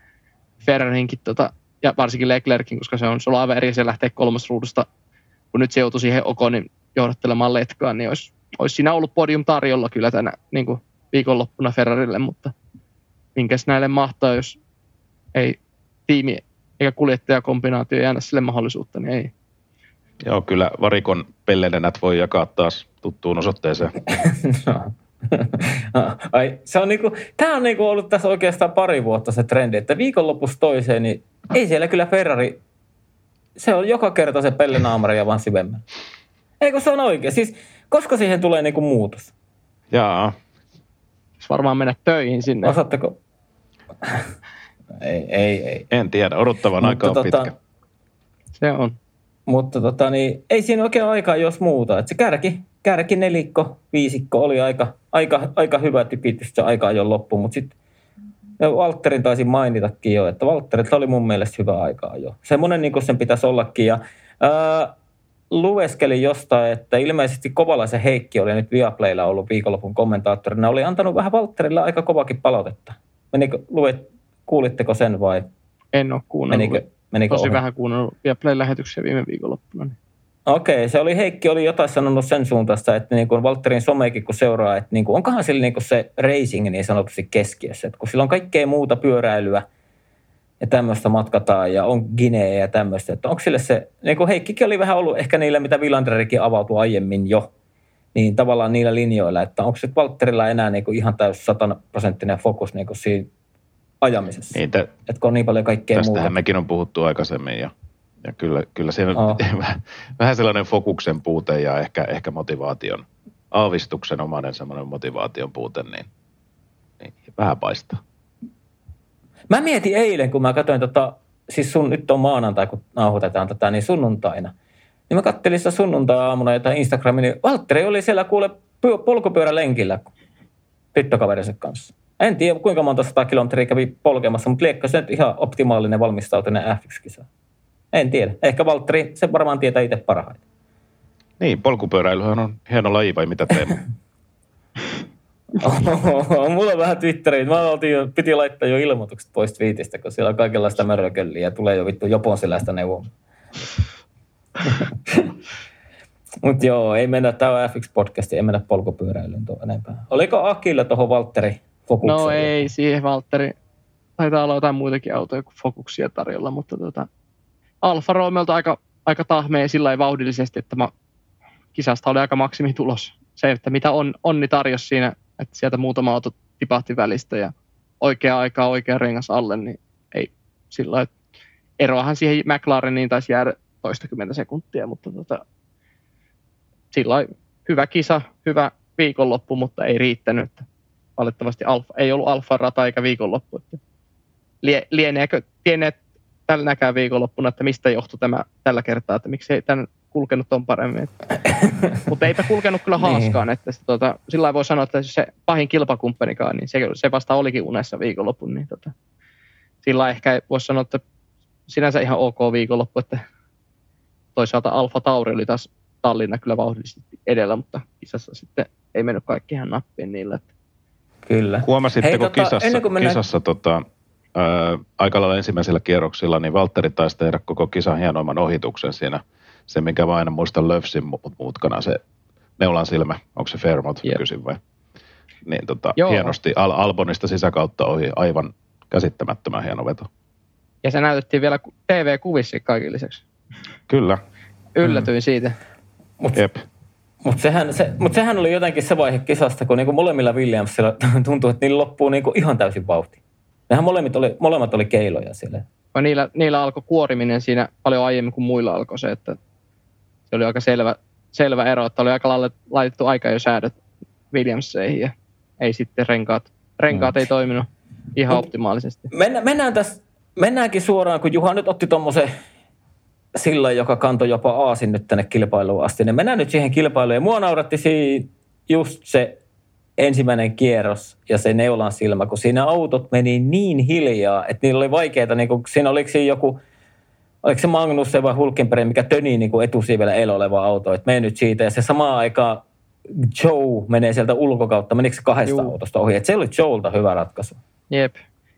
Ferrarinkin tota, ja varsinkin Leclerkin, koska se on, se on aivan eri se lähtee ruudusta, kun nyt se joutui siihen Okonin johdattelemaan letkaan, niin olisi, olisi siinä ollut podium tarjolla kyllä tänä niin kuin viikonloppuna Ferrarille, mutta minkäs näille mahtaa, jos ei tiimi eikä kuljettajakombinaatio jäädä sille mahdollisuutta, niin ei. Joo, kyllä varikon pellenenät voi jakaa taas tuttuun osoitteeseen. no. Ai, se on niinku, tämä on niinku ollut tässä oikeastaan pari vuotta se trendi, että viikonlopussa toiseen, niin ei siellä kyllä Ferrari, se on joka kerta se pellenaamari ja vaan sivemmän. Eikö se on oikein? Siis koska siihen tulee niinku muutos? Jaa. varmaan mennä töihin sinne. Osaatteko? Ei, ei, ei. En tiedä, odottavan aika on tota, pitkä. Se on. Mutta tota, niin, ei siinä oikein aikaa, jos muuta. Et se kärki, kärki, nelikko, viisikko oli aika, aika, aika hyvä typitys se aika jo loppu, mutta sitten Walterin taisin mainitakin jo, että Walterilla oli mun mielestä hyvä aikaa jo. Semmoinen niin kuin sen pitäisi ollakin. Ja, ää, lueskeli jostain, että ilmeisesti Kovalaisen Heikki oli nyt Viaplaylla ollut viikonlopun kommentaattorina. Oli antanut vähän Walterille aika kovakin palautetta. Menikö, luet, Kuulitteko sen vai? En ole kuunnellut. Menikö, menikö Tosi ohi? vähän kuunnellut vielä Play-lähetyksiä viime viikonloppuna. Niin. Okei, okay, se oli Heikki oli jotain sanonut sen suuntaista, että niin kuin Walterin somekin kun seuraa, että niin kuin, onkohan sillä niin kuin se racing niin sanotusti keskiössä, että kun sillä on kaikkea muuta pyöräilyä ja tämmöistä matkataan ja on Guinea ja tämmöistä, että onko sille se, niin kuin Heikkikin oli vähän ollut ehkä niillä, mitä Villanderikin avautui aiemmin jo, niin tavallaan niillä linjoilla, että onko se Walterilla enää niin kuin ihan täys sataprosenttinen fokus niin kuin siinä ajamisessa. Niin, te, että kun on niin paljon kaikkea tästähän muuta. mekin on puhuttu aikaisemmin ja, ja kyllä, kyllä se on vähän sellainen fokuksen puute ja ehkä, ehkä motivaation, aavistuksen omainen semmoinen motivaation puute, niin, niin vähän paistaa. Mä mietin eilen, kun mä katsoin tota, siis sun, nyt on maanantai, kun nauhoitetaan tätä, niin sunnuntaina. Niin mä kattelin sitä sunnuntai-aamuna jotain Instagramin, niin Valtteri oli siellä kuule polkupyörälenkillä tyttökaverinsa kanssa. En tiedä, kuinka monta sata kilometriä kävi polkemassa, mutta liekko se nyt ihan optimaalinen valmistautuminen F1-kisaan? En tiedä. Ehkä Valtteri, se varmaan tietää itse parhaiten. Niin, polkupyöräilyhän on hieno laji vai mitä teemme? Mulla on vähän Twitteriin. Mä oltiin jo, piti laittaa jo ilmoitukset pois twiitistä, kun siellä on kaikenlaista mörökölliä ja tulee jo vittu Jopon sellaista neuvoa. Mutta joo, ei mennä, tämä on FX-podcast, ei mennä polkupyöräilyyn tuon enempää. Oliko Akilla tuohon Valtteri Fokukseen? No ei, siihen Valtteri. Taitaa olla jotain muitakin autoja kuin Fokuksia tarjolla, mutta tota, Alfa Romeolta aika, aika tahmeen sillä vauhdillisesti, että mä, kisasta oli aika maksimitulos. Se, että mitä on, onni tarjosi siinä, että sieltä muutama auto tipahti välistä ja oikea aika oikea rengas alle, niin ei sillä eroahan siihen McLareniin taisi jäädä toistakymmentä sekuntia, mutta tota, sillä hyvä kisa, hyvä viikonloppu, mutta ei riittänyt. Valitettavasti alfa, ei ollut alfa-rata eikä viikonloppu. Että lie, lieneekö tienneet tälläkään viikonloppuna, että mistä johtui tämä tällä kertaa, että miksi ei tämän kulkenut on paremmin. Mutta eipä kulkenut kyllä niin. haaskaan, että sitä, tota, sillä voi sanoa, että se pahin kilpakumppanikaan, niin se, se vasta olikin unessa viikonlopun, niin tota, sillä ehkä voisi sanoa, että sinänsä ihan ok viikonloppu, että toisaalta Alfa Tauri oli taas Tallinna kyllä vauhdillisesti edellä, mutta kisassa sitten ei mennyt kaikki ihan nappiin niillä. Että. Kyllä. Huomasitteko Hei, tota, kisassa, kuin mennään... kisassa tota, ää, aika lailla ensimmäisellä kierroksilla, niin Valtteri taisi tehdä koko kisan hienoimman ohituksen siinä. Se, minkä mä aina muistan Löfsin mutkana, se neulan silmä, onko se Fairmont, yep. kysyn vai? Niin tota, hienosti Al- Albonista sisäkautta ohi, aivan käsittämättömän hieno veto. Ja se näytettiin vielä TV-kuvissa kaikille lisäksi. Kyllä. Yllätyin mm. siitä. Mutta mut sehän, se, mut sehän oli jotenkin se vaihe kisasta, kun niinku molemmilla Williamsilla tuntui, että niillä loppuu niinku ihan täysin vauhti. Nehän molemmat oli, molemmat oli keiloja sille. Ja niillä, niillä alkoi kuoriminen siinä paljon aiemmin kuin muilla alkoi se, että se oli aika selvä, selvä ero, että oli aika lailla laitettu aika jo säädöt Williamseihin ja ei sitten renkaat, renkaat mm. ei toiminut ihan Mut optimaalisesti. Mennään, mennään tässä, mennäänkin suoraan, kun Juha nyt otti tuommoisen sillä, joka kantoi jopa aasin nyt tänne kilpailuun asti. Niin mennään nyt siihen kilpailuun. Ja mua nauratti siinä just se ensimmäinen kierros ja se neulan silmä, kun siinä autot meni niin hiljaa, että niillä oli vaikeaa, niin kuin, siinä oliko siinä joku, oliko se Magnus vai Hulkenberg, mikä töni niin etusivellä elo oleva auto, että mene nyt siitä ja se samaan aikaan Joe menee sieltä ulkokautta, menikö se kahdesta Juu. autosta ohi, että se oli Joelta hyvä ratkaisu. Jep.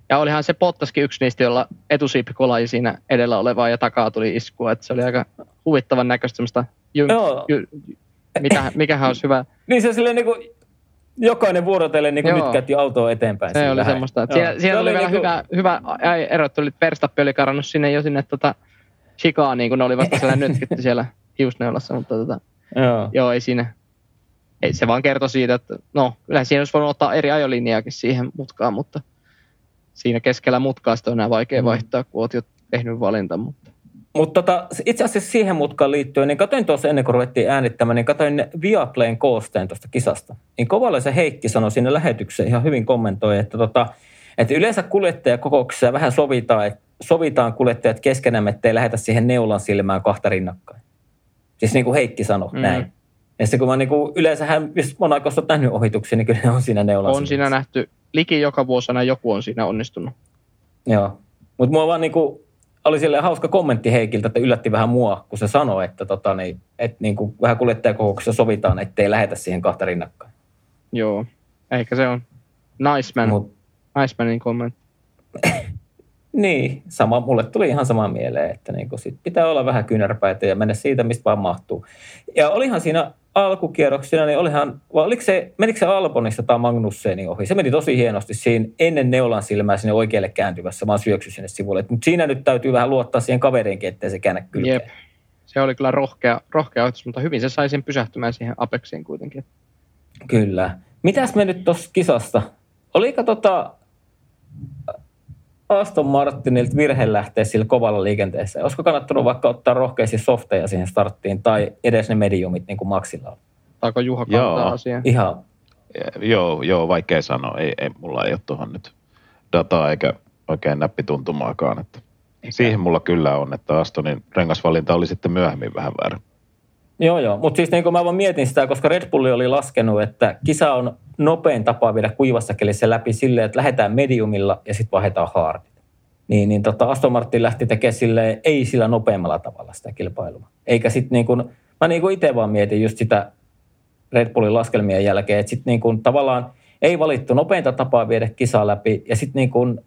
Ja olihan se Pottaskin yksi niistä, jolla etusiipi kolai siinä edellä olevaa ja takaa tuli iskua. Että se oli aika huvittavan näköistä semmoista, ju, ju, mitä, mikähän olisi hyvä. niin se silleen niin kuin, jokainen vuorotellen niin nyt käytti autoa eteenpäin. Se oli semmoista. Että siellä, siellä oli, oli vielä niin kuin... hyvä, hyvä erottelu, että Verstappen oli karannut sinne jo sinne tota, Chicaniin, kun ne oli vasta siellä nytkitty siellä hiusneulassa, mutta tota, joo. joo, ei siinä. Ei, se vaan kertoi siitä, että no, kyllä siinä olisi voinut ottaa eri ajolinjaakin siihen mutkaan, mutta – siinä keskellä mutkaasta on enää vaikea mm. vaihtaa, kun olet jo tehnyt valinta. Mutta mutta tota, itse asiassa siihen mutkaan liittyen, niin katsoin tuossa ennen kuin ruvettiin äänittämään, niin katsoin Viaplayn koosteen tuosta kisasta. Niin Kovalaisen Heikki sanoi sinne lähetykseen ihan hyvin kommentoi, että, tota, että yleensä kuljettajakokouksessa vähän sovitaan, että sovitaan kuljettajat keskenään, ettei lähetä siihen neulan silmään kahta rinnakkain. Siis niin kuin Heikki sanoi mm. näin. Ja se kun mä niin kuin, yleensähän, jos Monakosta on nähnyt ohituksia, niin kyllä ne on siinä neulan On siinä nähty liki joka vuosina joku on siinä onnistunut. Joo, mutta mua vaan niinku, oli sille hauska kommentti Heikiltä, että yllätti vähän mua, kun se sanoi, että tota, niin, et niinku, vähän kuljettajakokouksessa sovitaan, ettei lähetä siihen kahta rinnakkain. Joo, ehkä se on nice man, Mut, nice manin kommentti. niin, sama, mulle tuli ihan sama mieleen, että niinku sit pitää olla vähän kynärpäitä ja mennä siitä, mistä vaan mahtuu. Ja olihan siinä alkukierroksina, niin olihan, vai oliko se, menikö se Albonista tai Magnusseni ohi? Se meni tosi hienosti siinä ennen neulan silmää sinne oikealle kääntyvässä, vaan syöksy sinne sivulle. Mutta siinä nyt täytyy vähän luottaa siihen kaveriinkin, ettei se käännä kylkeen. Jep. Se oli kyllä rohkea, rohkea ohitus, mutta hyvin se sai sen pysähtymään siihen Apexiin kuitenkin. Kyllä. Mitäs me nyt tuossa kisasta? Oliko tota, Aston Martinilta virhe lähteä sillä kovalla liikenteessä? Olisiko kannattanut vaikka ottaa rohkeasti softeja siihen starttiin tai edes ne mediumit niin kuin Maxilla on? Taiko Juha kantaa asiaan? Ihan. Joo, joo, vaikea sanoa. Ei, ei, mulla ei ole tuohon nyt dataa eikä oikein näppituntumaakaan. Että siihen mulla kyllä on, että Astonin rengasvalinta oli sitten myöhemmin vähän väärä. Joo, joo. Mutta siis niin kun mä vaan mietin sitä, koska Red Bulli oli laskenut, että kisa on nopein tapa viedä kuivassa kelissä läpi silleen, että lähdetään mediumilla ja sitten vaihdetaan hardit. Niin, niin tota Aston Martin lähti tekemään silleen, ei sillä nopeammalla tavalla sitä kilpailua. Eikä sitten niin kuin, mä niin kuin itse vaan mietin just sitä Red Bullin laskelmien jälkeen, että sitten niin kuin tavallaan ei valittu nopeinta tapaa viedä kisaa läpi ja sitten niin kuin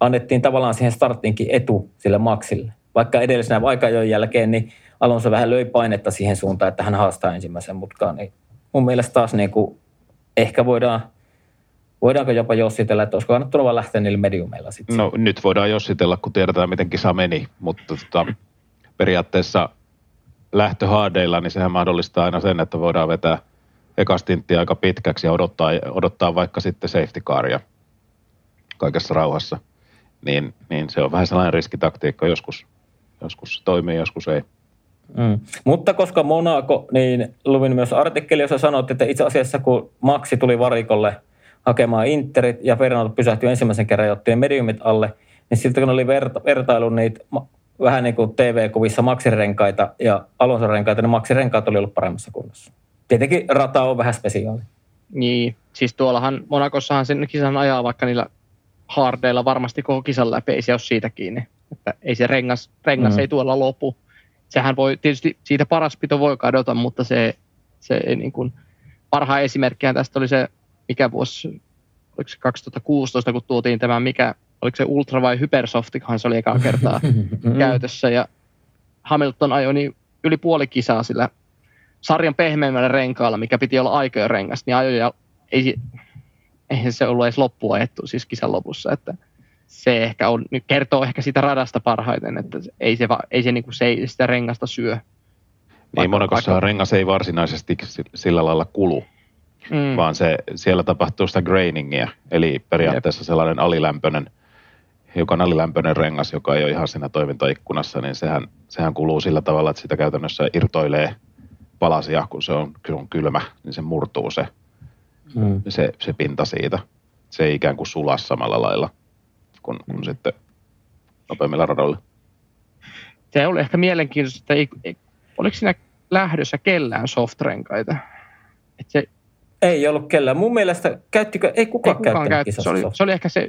annettiin tavallaan siihen startinkin etu sille Maxille. vaikka edellisenä aikajojen jälkeen, niin Alonso vähän löi painetta siihen suuntaan, että hän haastaa ensimmäisen mutkaan. Niin mun mielestä taas niin kuin, ehkä voidaan, voidaanko jopa jossitella, että olisiko kannattanut vaan lähteä niillä mediumeilla sitten. No nyt voidaan jossitella, kun tiedetään, miten kisa meni, mutta tota, periaatteessa lähtö haadeilla, niin sehän mahdollistaa aina sen, että voidaan vetää eka aika pitkäksi ja odottaa, odottaa vaikka sitten safety caria kaikessa rauhassa. Niin, niin se on vähän sellainen riskitaktiikka, joskus, joskus se toimii, joskus ei. Mm. Mutta koska Monaco, niin luvin myös artikkeli, jossa sanoit, että itse asiassa kun Maxi tuli varikolle hakemaan Interit ja Fernando pysähtyi ensimmäisen kerran ja otti ne mediumit alle, niin siltä kun oli verta, vertailu niitä vähän niin kuin TV-kuvissa Maxi-renkaita ja Alonso-renkaita, niin Maxi-renkaat oli ollut paremmassa kunnossa. Tietenkin rata on vähän spesiaali. Niin, siis tuollahan Monakossahan sen kisan ajaa vaikka niillä hardeilla varmasti koko kisan läpi, ei se ole siitä kiinni. Että ei se rengas, rengas mm. ei tuolla lopu sehän voi, tietysti siitä paras pito voi kadota, mutta se, se ei niin kuin, parhaa esimerkkiä tästä oli se, mikä vuosi, oliko se 2016, kun tuotiin tämä, mikä, oliko se Ultra vai Hypersoftihan se oli ekaa kertaa käytössä, ja Hamilton ajoi niin yli puoli kisaa sillä sarjan pehmeämmällä renkaalla, mikä piti olla aikojen rengas, niin ajoi ja ei, eihän se ollut edes loppuajettu siis kisan lopussa, että se ehkä on, nyt kertoo ehkä sitä radasta parhaiten, että ei se, ei se, niin kuin, se ei sitä rengasta syö. Niin, Monakossa rengas ei varsinaisesti sillä lailla kulu, mm. vaan se, siellä tapahtuu sitä grainingia, eli periaatteessa Jep. sellainen alilämpöinen, hiukan alilämpöinen rengas, joka ei ole ihan siinä toimintaikkunassa, niin sehän, sehän kuluu sillä tavalla, että sitä käytännössä irtoilee palasia, kun se on, kun on kylmä, niin se murtuu se, mm. se, se pinta siitä. Se ei ikään kuin sulaa samalla lailla kuin, kuin mm. sitten nopeammilla radoilla. Se oli ehkä mielenkiintoista, että ei, ei, oliko siinä lähdössä kellään softrenkaita? Et se, ei ollut kellään. Mun mielestä käyttikö, ei kukaan, ei kukaan käyttänyt se, oli, se oli ehkä se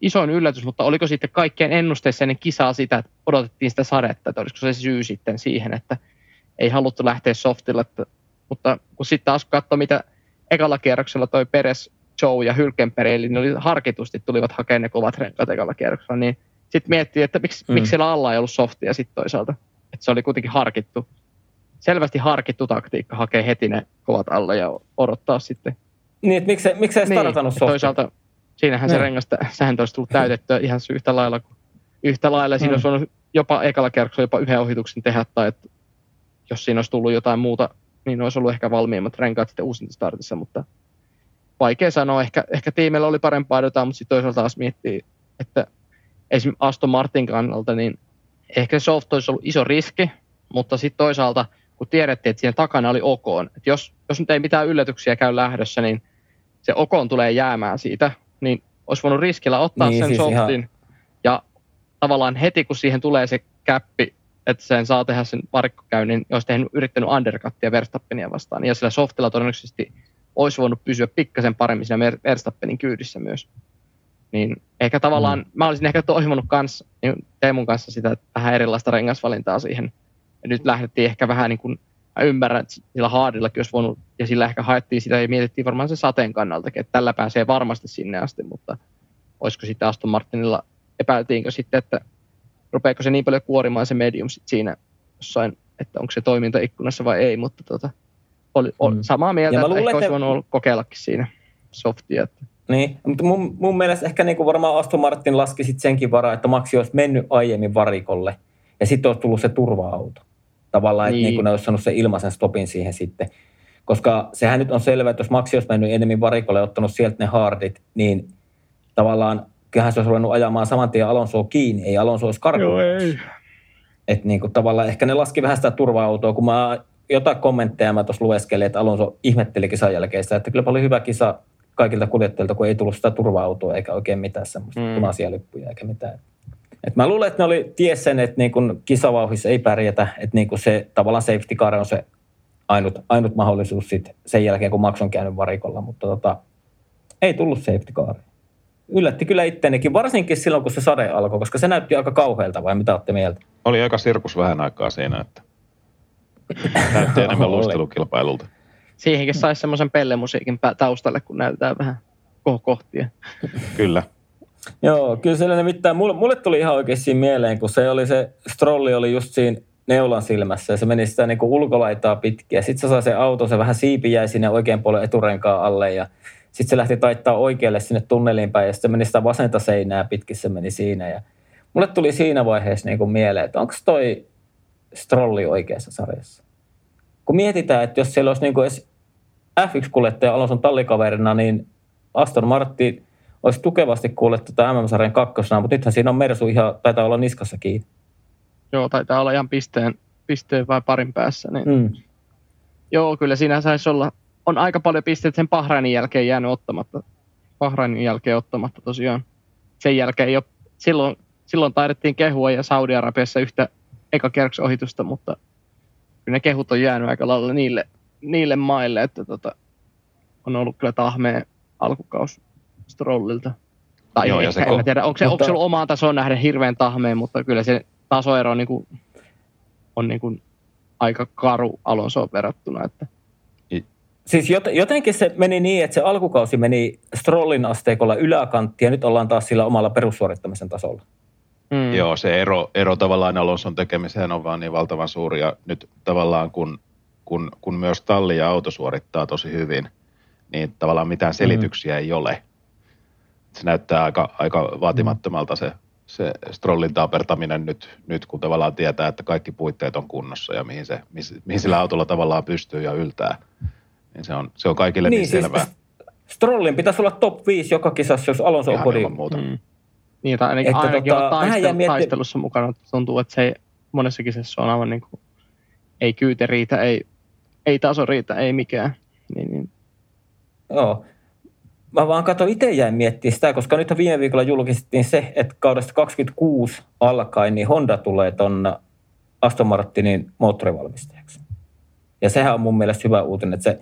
isoin yllätys, mutta oliko sitten kaikkien ennusteissa ennen kisaa sitä, että odotettiin sitä sadetta, että olisiko se syy sitten siihen, että ei haluttu lähteä softille. Että, mutta kun sitten taas katsoi, mitä ekalla kierroksella toi Peres Joe ja Hylkenberg, eli ne oli harkitusti tulivat hakemaan ne kovat renkaat ekalla kierroksella, niin sitten miettii, että miksi, mm. miksi siellä alla ei ollut softia sitten toisaalta. Että se oli kuitenkin harkittu, selvästi harkittu taktiikka hakea heti ne kovat alle ja odottaa sitten. Niin, että miksi, miksi ei niin, softia? Toisaalta siinähän niin. se rengasta sähentö olisi tullut täytettyä ihan yhtä lailla kuin yhtä lailla. Siinä mm. olisi voinut jopa ekalla kierroksella jopa yhden ohituksen tehdä, tai että jos siinä olisi tullut jotain muuta, niin olisi ollut ehkä valmiimmat renkaat sitten uusinta startissa, mutta vaikea sanoa. Ehkä, ehkä tiimillä oli parempaa jotain, mutta sitten toisaalta taas miettii, että esimerkiksi Aston Martin kannalta, niin ehkä se soft olisi ollut iso riski, mutta sitten toisaalta, kun tiedettiin, että siinä takana oli Okon, että jos, jos nyt ei mitään yllätyksiä käy lähdössä, niin se Okon tulee jäämään siitä, niin olisi voinut riskillä ottaa niin, sen siis softin, ihan... ja tavallaan heti kun siihen tulee se käppi, että sen saa tehdä sen varikkokäynnin, niin olisi tehnyt, yrittänyt undercuttia Verstappenia vastaan, ja sillä softilla todennäköisesti olisi voinut pysyä pikkasen paremmin siinä Verstappenin kyydissä myös. Niin ehkä tavallaan, mm. mä olisin ehkä toivonut kans, niin Teemun kanssa sitä vähän erilaista rengasvalintaa siihen. Ja nyt lähdettiin ehkä vähän niin kuin, mä ymmärrän, että sillä haadillakin olisi voinut, ja sillä ehkä haettiin sitä ja mietittiin varmaan se sateen kannaltakin, että tällä pääsee varmasti sinne asti, mutta olisiko sitten Aston Martinilla, epäiltiinkö sitten, että rupeeko se niin paljon kuorimaan se medium sit siinä jossain, että onko se toimintaikkunassa vai ei, mutta tota, oli, oli mm. samaa mieltä, että luulen, ehkä olisi voinut olla kokeillakin siinä softia. Että. Niin, mutta mun, mun mielestä ehkä niin kuin varmaan Aston Martin laski sit senkin varaa, että Maxi olisi mennyt aiemmin varikolle ja sitten olisi tullut se turva-auto. Tavallaan, niin. että niin kuin ne olisi saanut sen ilmaisen stopin siihen sitten. Koska sehän nyt on selvä, että jos Maxi olisi mennyt enemmän varikolle ja ottanut sieltä ne hardit, niin tavallaan kyllähän se olisi ruvennut ajamaan saman tien Alonsoa kiinni, ei Alonso olisi karkuun. Joo, ei. Että niin kuin tavallaan ehkä ne laski vähän sitä turva-autoa, kun mä jotain kommentteja mä tuossa lueskelin, että Alonso ihmetteli kisan jälkeen sitä, että kyllä oli hyvä kisa kaikilta kuljettajilta, kun ei tullut sitä turva-autoa eikä oikein mitään semmoista mm. punaisia lippuja eikä mitään. Et mä luulen, että ne oli ties sen, että niin kun kisavauhissa ei pärjätä, että niin kun se tavallaan safety car on se ainut, ainut mahdollisuus sit sen jälkeen, kun Max on käynyt varikolla, mutta tota, ei tullut safety car. Yllätti kyllä itteenikin, varsinkin silloin, kun se sade alkoi, koska se näytti aika kauhealta, vai mitä olette mieltä? Oli aika sirkus vähän aikaa siinä, että Näytti enemmän luistelukilpailulta. Siihenkin saisi semmoisen pellemusiikin taustalle, kun näytetään vähän kohtia. Kyllä. Joo, kyllä se nimittäin, mulle, mulle tuli ihan oikeasti mieleen, kun se oli se, strolli oli just siinä neulan silmässä ja se meni sitä niin kuin ulkolaitaa pitkin. Sitten se sai se auto, se vähän siipi jäi sinne oikean puolen eturenkaan alle ja sitten se lähti taittaa oikealle sinne tunneliin päin ja sitten meni sitä vasenta seinää pitkin, se meni siinä. Ja mulle tuli siinä vaiheessa niin kuin mieleen, että onko toi strolli oikeassa sarjassa? Kun mietitään, että jos siellä olisi niin kuin edes F1-kuljettaja Alonson tallikaverina, niin Aston Martin olisi tukevasti kuullettu tätä MM-sarjan kakkosena, mutta nythän siinä on Mersu ihan, taitaa olla niskassa kiinni. Joo, taitaa olla ihan pisteen, pisteen vai parin päässä. Niin. Mm. Joo, kyllä siinä saisi olla, on aika paljon pisteitä sen Bahrainin jälkeen jäänyt ottamatta. Bahrainin jälkeen ottamatta tosiaan. Sen jälkeen ole, silloin, silloin taidettiin kehua ja Saudi-Arabiassa yhtä ohitusta, mutta kyllä ne kehut on jäänyt aika lailla niille, niille maille, että tota, on ollut kyllä tahmeen alkukaus Strollilta. Tai Joo, ehkä, en tiedä, onko se, mutta... onko se ollut omaan tasoon nähden hirveän tahmeen, mutta kyllä se tasoero on, niin kuin, on niin kuin aika karu Alonsoon verrattuna. Että. Siis jotenkin se meni niin, että se alkukausi meni Strollin asteikolla yläkantti ja nyt ollaan taas sillä omalla perussuorittamisen tasolla. Mm. Joo, se ero, ero tavallaan Alonson tekemiseen on vaan niin valtavan suuri ja nyt tavallaan kun, kun, kun myös talli ja auto suorittaa tosi hyvin, niin tavallaan mitään selityksiä mm. ei ole. Se näyttää aika, aika vaatimattomalta se se strollin tapertaminen nyt, nyt, kun tavallaan tietää, että kaikki puitteet on kunnossa ja mihin, se, mihin sillä autolla tavallaan pystyy ja yltää, niin se on, se on kaikille niin, niin siis selvää. Strollin pitäisi olla top 5 joka kisassa, jos Alonso on kodin. Muuta. Mm. Niin, tai ainakin, että ainakin tota, taistel, mietti... taistelussa mukana. Tuntuu, että se ei, monessa kisassa on aivan niin kuin, ei kyyte riitä, ei, ei taso riitä, ei mikään. Niin, niin. Joo, mä vaan katsoin itse jäin miettimään sitä, koska nyt viime viikolla julkistettiin se, että kaudesta 26 alkaen niin Honda tulee ton Aston Martinin moottorivalmistajaksi. Ja sehän on mun mielestä hyvä uutinen, että se,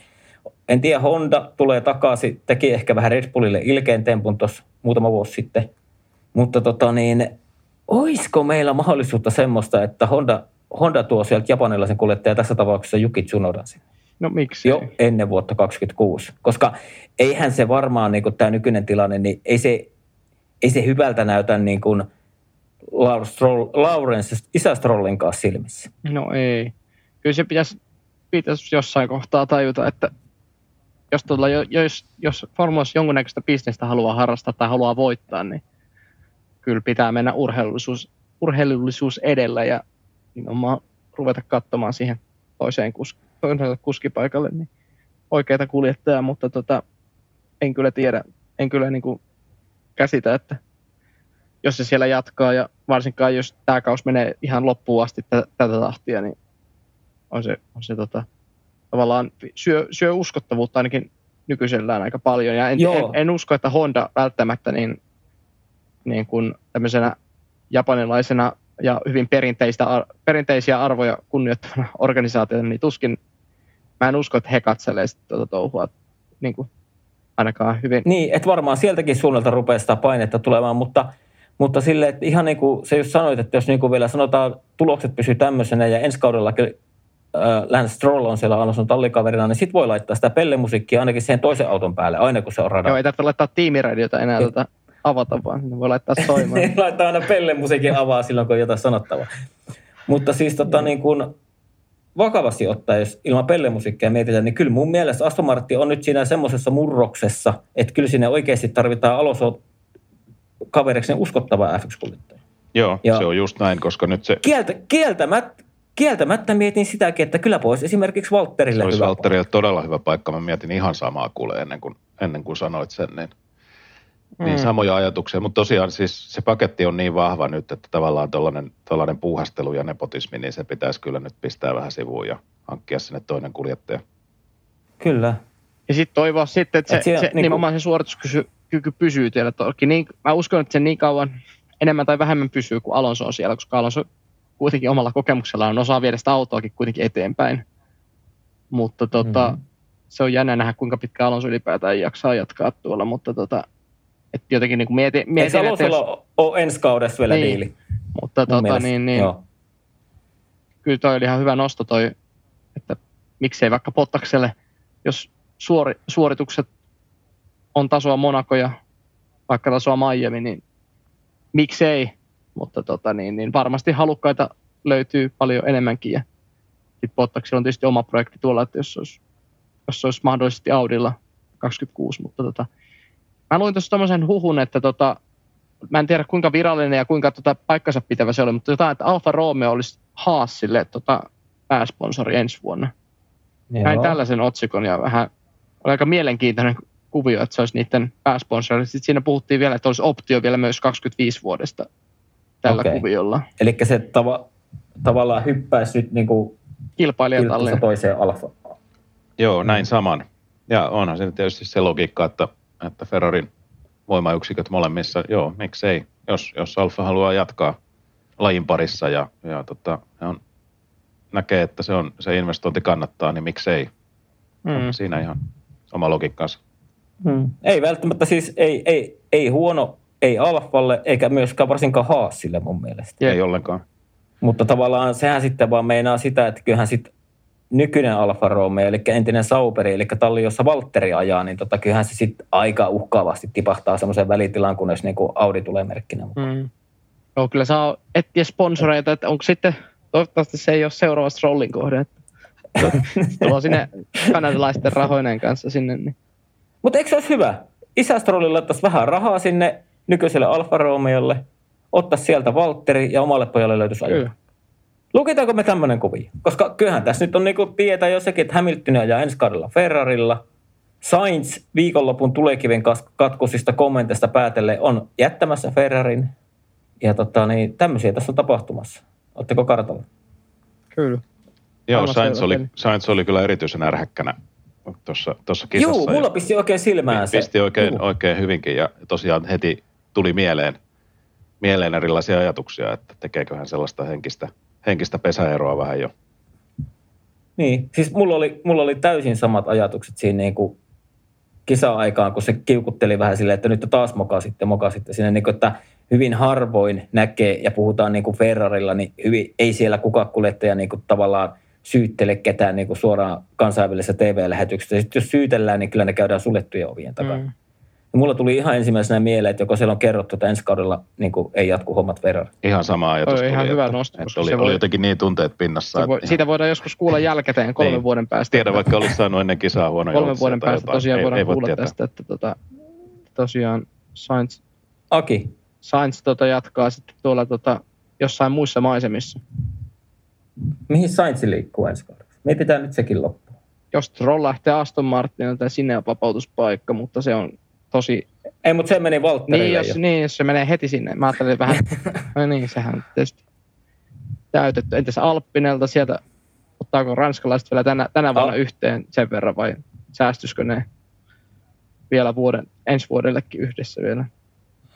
en tiedä, Honda tulee takaisin, teki ehkä vähän Red Bullille ilkeen tempun tuossa muutama vuosi sitten, mutta tota niin, olisiko meillä mahdollisuutta semmoista, että Honda, Honda tuo sieltä japanilaisen kuljettajan tässä tapauksessa Yuki Tsunodan sinne? No miksi? Jo ennen vuotta 2026, koska eihän se varmaan niin tämä nykyinen tilanne, niin ei se, ei se hyvältä näytä niin kuin Lawrence isä Strollin kanssa silmissä. No ei. Kyllä se pitäisi, pitäisi jossain kohtaa tajuta, että jos, tuolla, jos, jos Formulassa jonkunnäköistä bisnestä haluaa harrastaa tai haluaa voittaa, niin kyllä pitää mennä urheilullisuus, urheilullisuus edellä ja nimenomaan ruveta katsomaan siihen toiseen kus, toiselle kuskipaikalle niin oikeita kuljettajaa, mutta tota, en kyllä tiedä, en kyllä niin kuin käsitä, että jos se siellä jatkaa ja varsinkaan jos tämä kaus menee ihan loppuun asti tätä, tätä tahtia, niin on se, on se tota, tavallaan syö, syö uskottavuutta ainakin nykyisellään aika paljon. Ja en, en, en usko, että Honda välttämättä niin, niin kuin tämmöisenä japanilaisena ja hyvin perinteistä, perinteisiä arvoja kunnioittavana organisaationa, niin tuskin, mä en usko, että he katselee tuota touhua niin kuin ainakaan hyvin. Niin, että varmaan sieltäkin suunnalta rupeaa sitä painetta tulemaan, mutta, mutta sille, että ihan niin kuin se just sanoit, että jos niin kuin vielä sanotaan, tulokset pysyy tämmöisenä ja ensi kaudella äh, Lance Stroll on siellä Alonson tallikaverina, niin sit voi laittaa sitä pellemusiikkia ainakin siihen toisen auton päälle, aina kun se on radalla. Joo, ei tarvitse laittaa tiimiradiota enää tuota avata, vaan ne voi laittaa soimaan. laittaa aina pellemusiikin avaa silloin, kun on jotain sanottavaa. Mutta siis tota, niin kuin, vakavasti ottaen, jos ilman pellemusiikkia mietitään, niin kyllä mun mielestä Aston Martin on nyt siinä semmoisessa murroksessa, että kyllä sinne oikeasti tarvitaan aloso kaveriksi uskottava F1-kuljettaja. Joo, ja se on just näin, koska nyt se... Kieltä, kieltämättä, kieltämättä mietin sitäkin, että kyllä pois esimerkiksi Valtterille Se olisi hyvä Valtterille paikka. todella hyvä paikka. Mä mietin ihan samaa kuule ennen kuin, ennen kuin sanoit sen. Niin, mm. niin samoja ajatuksia. Mutta tosiaan siis se paketti on niin vahva nyt, että tavallaan tällainen puuhastelu ja nepotismi, niin se pitäisi kyllä nyt pistää vähän sivuun ja hankkia sinne toinen kuljettaja. Kyllä. Ja sitten toivoa sitten, että se, Et siellä, se niin nimenomaan se suorituskyky pysyy teillä toki. Niin, mä uskon, että se niin kauan enemmän tai vähemmän pysyy, kuin Alonso on siellä, koska Alonso kuitenkin omalla kokemuksellaan osaa viedä sitä autoakin kuitenkin eteenpäin. Mutta tota, mm-hmm. se on jännä nähdä, kuinka pitkä Alonso ylipäätään jaksaa jatkaa tuolla, mutta tota, että jotenkin niin mietin, mietin Ei että jos... ole ensi kaudessa vielä niin, diili. Mutta tota, niin, niin, Joo. kyllä toi oli ihan hyvä nosto toi, että miksei vaikka Pottakselle, jos suori, suoritukset on tasoa Monaco ja vaikka tasoa Miami, niin miksei, mutta tota, niin, niin varmasti halukkaita löytyy paljon enemmänkin. Ja sitten Bottaksilla on tietysti oma projekti tuolla, että jos olisi, jos olisi mahdollisesti Audilla 26, mutta tota, mä luin tuossa tämmöisen huhun, että tota, mä en tiedä kuinka virallinen ja kuinka tota paikkansa pitävä se oli, mutta jotain, että Alfa Romeo olisi Haasille tota, pääsponsori ensi vuonna. Joo. Näin tällaisen otsikon ja vähän oli aika mielenkiintoinen kuvio, että se olisi niiden pääsponsori. Sitten siinä puhuttiin vielä, että olisi optio vielä myös 25 vuodesta tällä okay. kuviolla. Eli se tava, tavallaan hyppäisi nyt niin kuin kilpailijatalle toiseen alfa. Joo, näin saman. Ja onhan se tietysti se logiikka, että, että Ferrarin voimayksiköt molemmissa, joo, miksei, jos, jos Alfa haluaa jatkaa lajin parissa ja, ja tota, on, näkee, että se, on, se investointi kannattaa, niin miksei. Mm. Siinä ihan oma logiikkansa. Mm. Ei välttämättä siis, ei, ei, ei huono, ei Alfalle eikä myöskään varsinkaan Haasille mun mielestä. Ei ollenkaan. Mutta tavallaan sehän sitten vaan meinaa sitä, että kyllähän sitten nykyinen Alfa Romeo, eli entinen Sauperi, eli talli, jossa Valtteri ajaa, niin tota, kyllähän se sitten aika uhkaavasti tipahtaa semmoiseen välitilaan, kunnes niin kuin Audi tulee merkkinä mukaan. Mm. Joo, kyllä saa etsiä sponsoreita, että onko sitten, toivottavasti se ei ole seuraava Strollin kohde, tuo sinne kanadalaisten rahoinen kanssa sinne. Niin. Mutta eikö se olisi hyvä? Isä Strollin laittaisi vähän rahaa sinne nykyiselle Alfa Romeolle, ottaa sieltä Valtteri ja omalle pojalle löytyisi ajaa. Lukitaanko me tämmöinen kuvio? Koska kyllähän tässä nyt on niinku tietää jossakin, että Hamilton ajaa ensi kaudella Ferrarilla. Sainz viikonlopun tulekiven katkusista kommenteista päätelle on jättämässä Ferrarin. Ja tota, niin, tämmöisiä tässä on tapahtumassa. Oletteko kartalla? Kyllä. Joo, Sainz oli, Sainz oli kyllä erityisen ärhäkkänä tuossa, tuossa kisassa. Joo, mulla pisti oikein silmään se. Pisti oikein, oikein hyvinkin ja tosiaan heti tuli mieleen, mieleen erilaisia ajatuksia, että tekeekö hän sellaista henkistä – henkistä pesäeroa vähän jo. Niin, siis mulla oli, mulla oli täysin samat ajatukset siinä niin kuin kisa-aikaan, kun se kiukutteli vähän silleen, että nyt taas moka sitten, moka sitten sinne, niin kuin, että hyvin harvoin näkee ja puhutaan niin kuin Ferrarilla, niin hyvin, ei siellä kukaan kuljettaja niin kuin tavallaan syyttele ketään niin kuin suoraan kansainvälisessä TV-lähetyksessä. Sitten jos syytellään, niin kyllä ne käydään suljettujen ovien takana. Mm. Ja mulla tuli ihan ensimmäisenä mieleen, että joko siellä on kerrottu, että ensi kaudella niin kuin, ei jatku hommat verran. Ihan sama ajatus tuli. Ihan hyvä nosto. Että oli, voi, oli jotenkin niin tunteet pinnassa. voi, siitä voidaan joskus kuulla jälkikäteen kolmen niin. vuoden päästä. Tiedä, vaikka olisi saanut ennen kisaa huono Kolmen vuoden päästä jotain. tosiaan ei, voidaan ei kuulla tietää. tästä, että tota, tosiaan Sainz, Aki. Sainz tota, jatkaa sitten tuolla tota, jossain muissa maisemissa. Mihin Sainz liikkuu ensi kaudella? Mietitään nyt sekin loppuun. Jos Troll lähtee Aston Martinilta, sinne on vapautuspaikka, mutta se on tosi... Ei, mutta se meni Valtterille niin jos, niin, jos se menee heti sinne. Mä ajattelin vähän, no niin, sehän tietysti täytetty. Entäs Alppinelta sieltä, ottaako ranskalaiset vielä tänä, tänä vuonna Al- yhteen sen verran vai säästyskö ne vielä vuoden, ensi vuodellekin yhdessä vielä?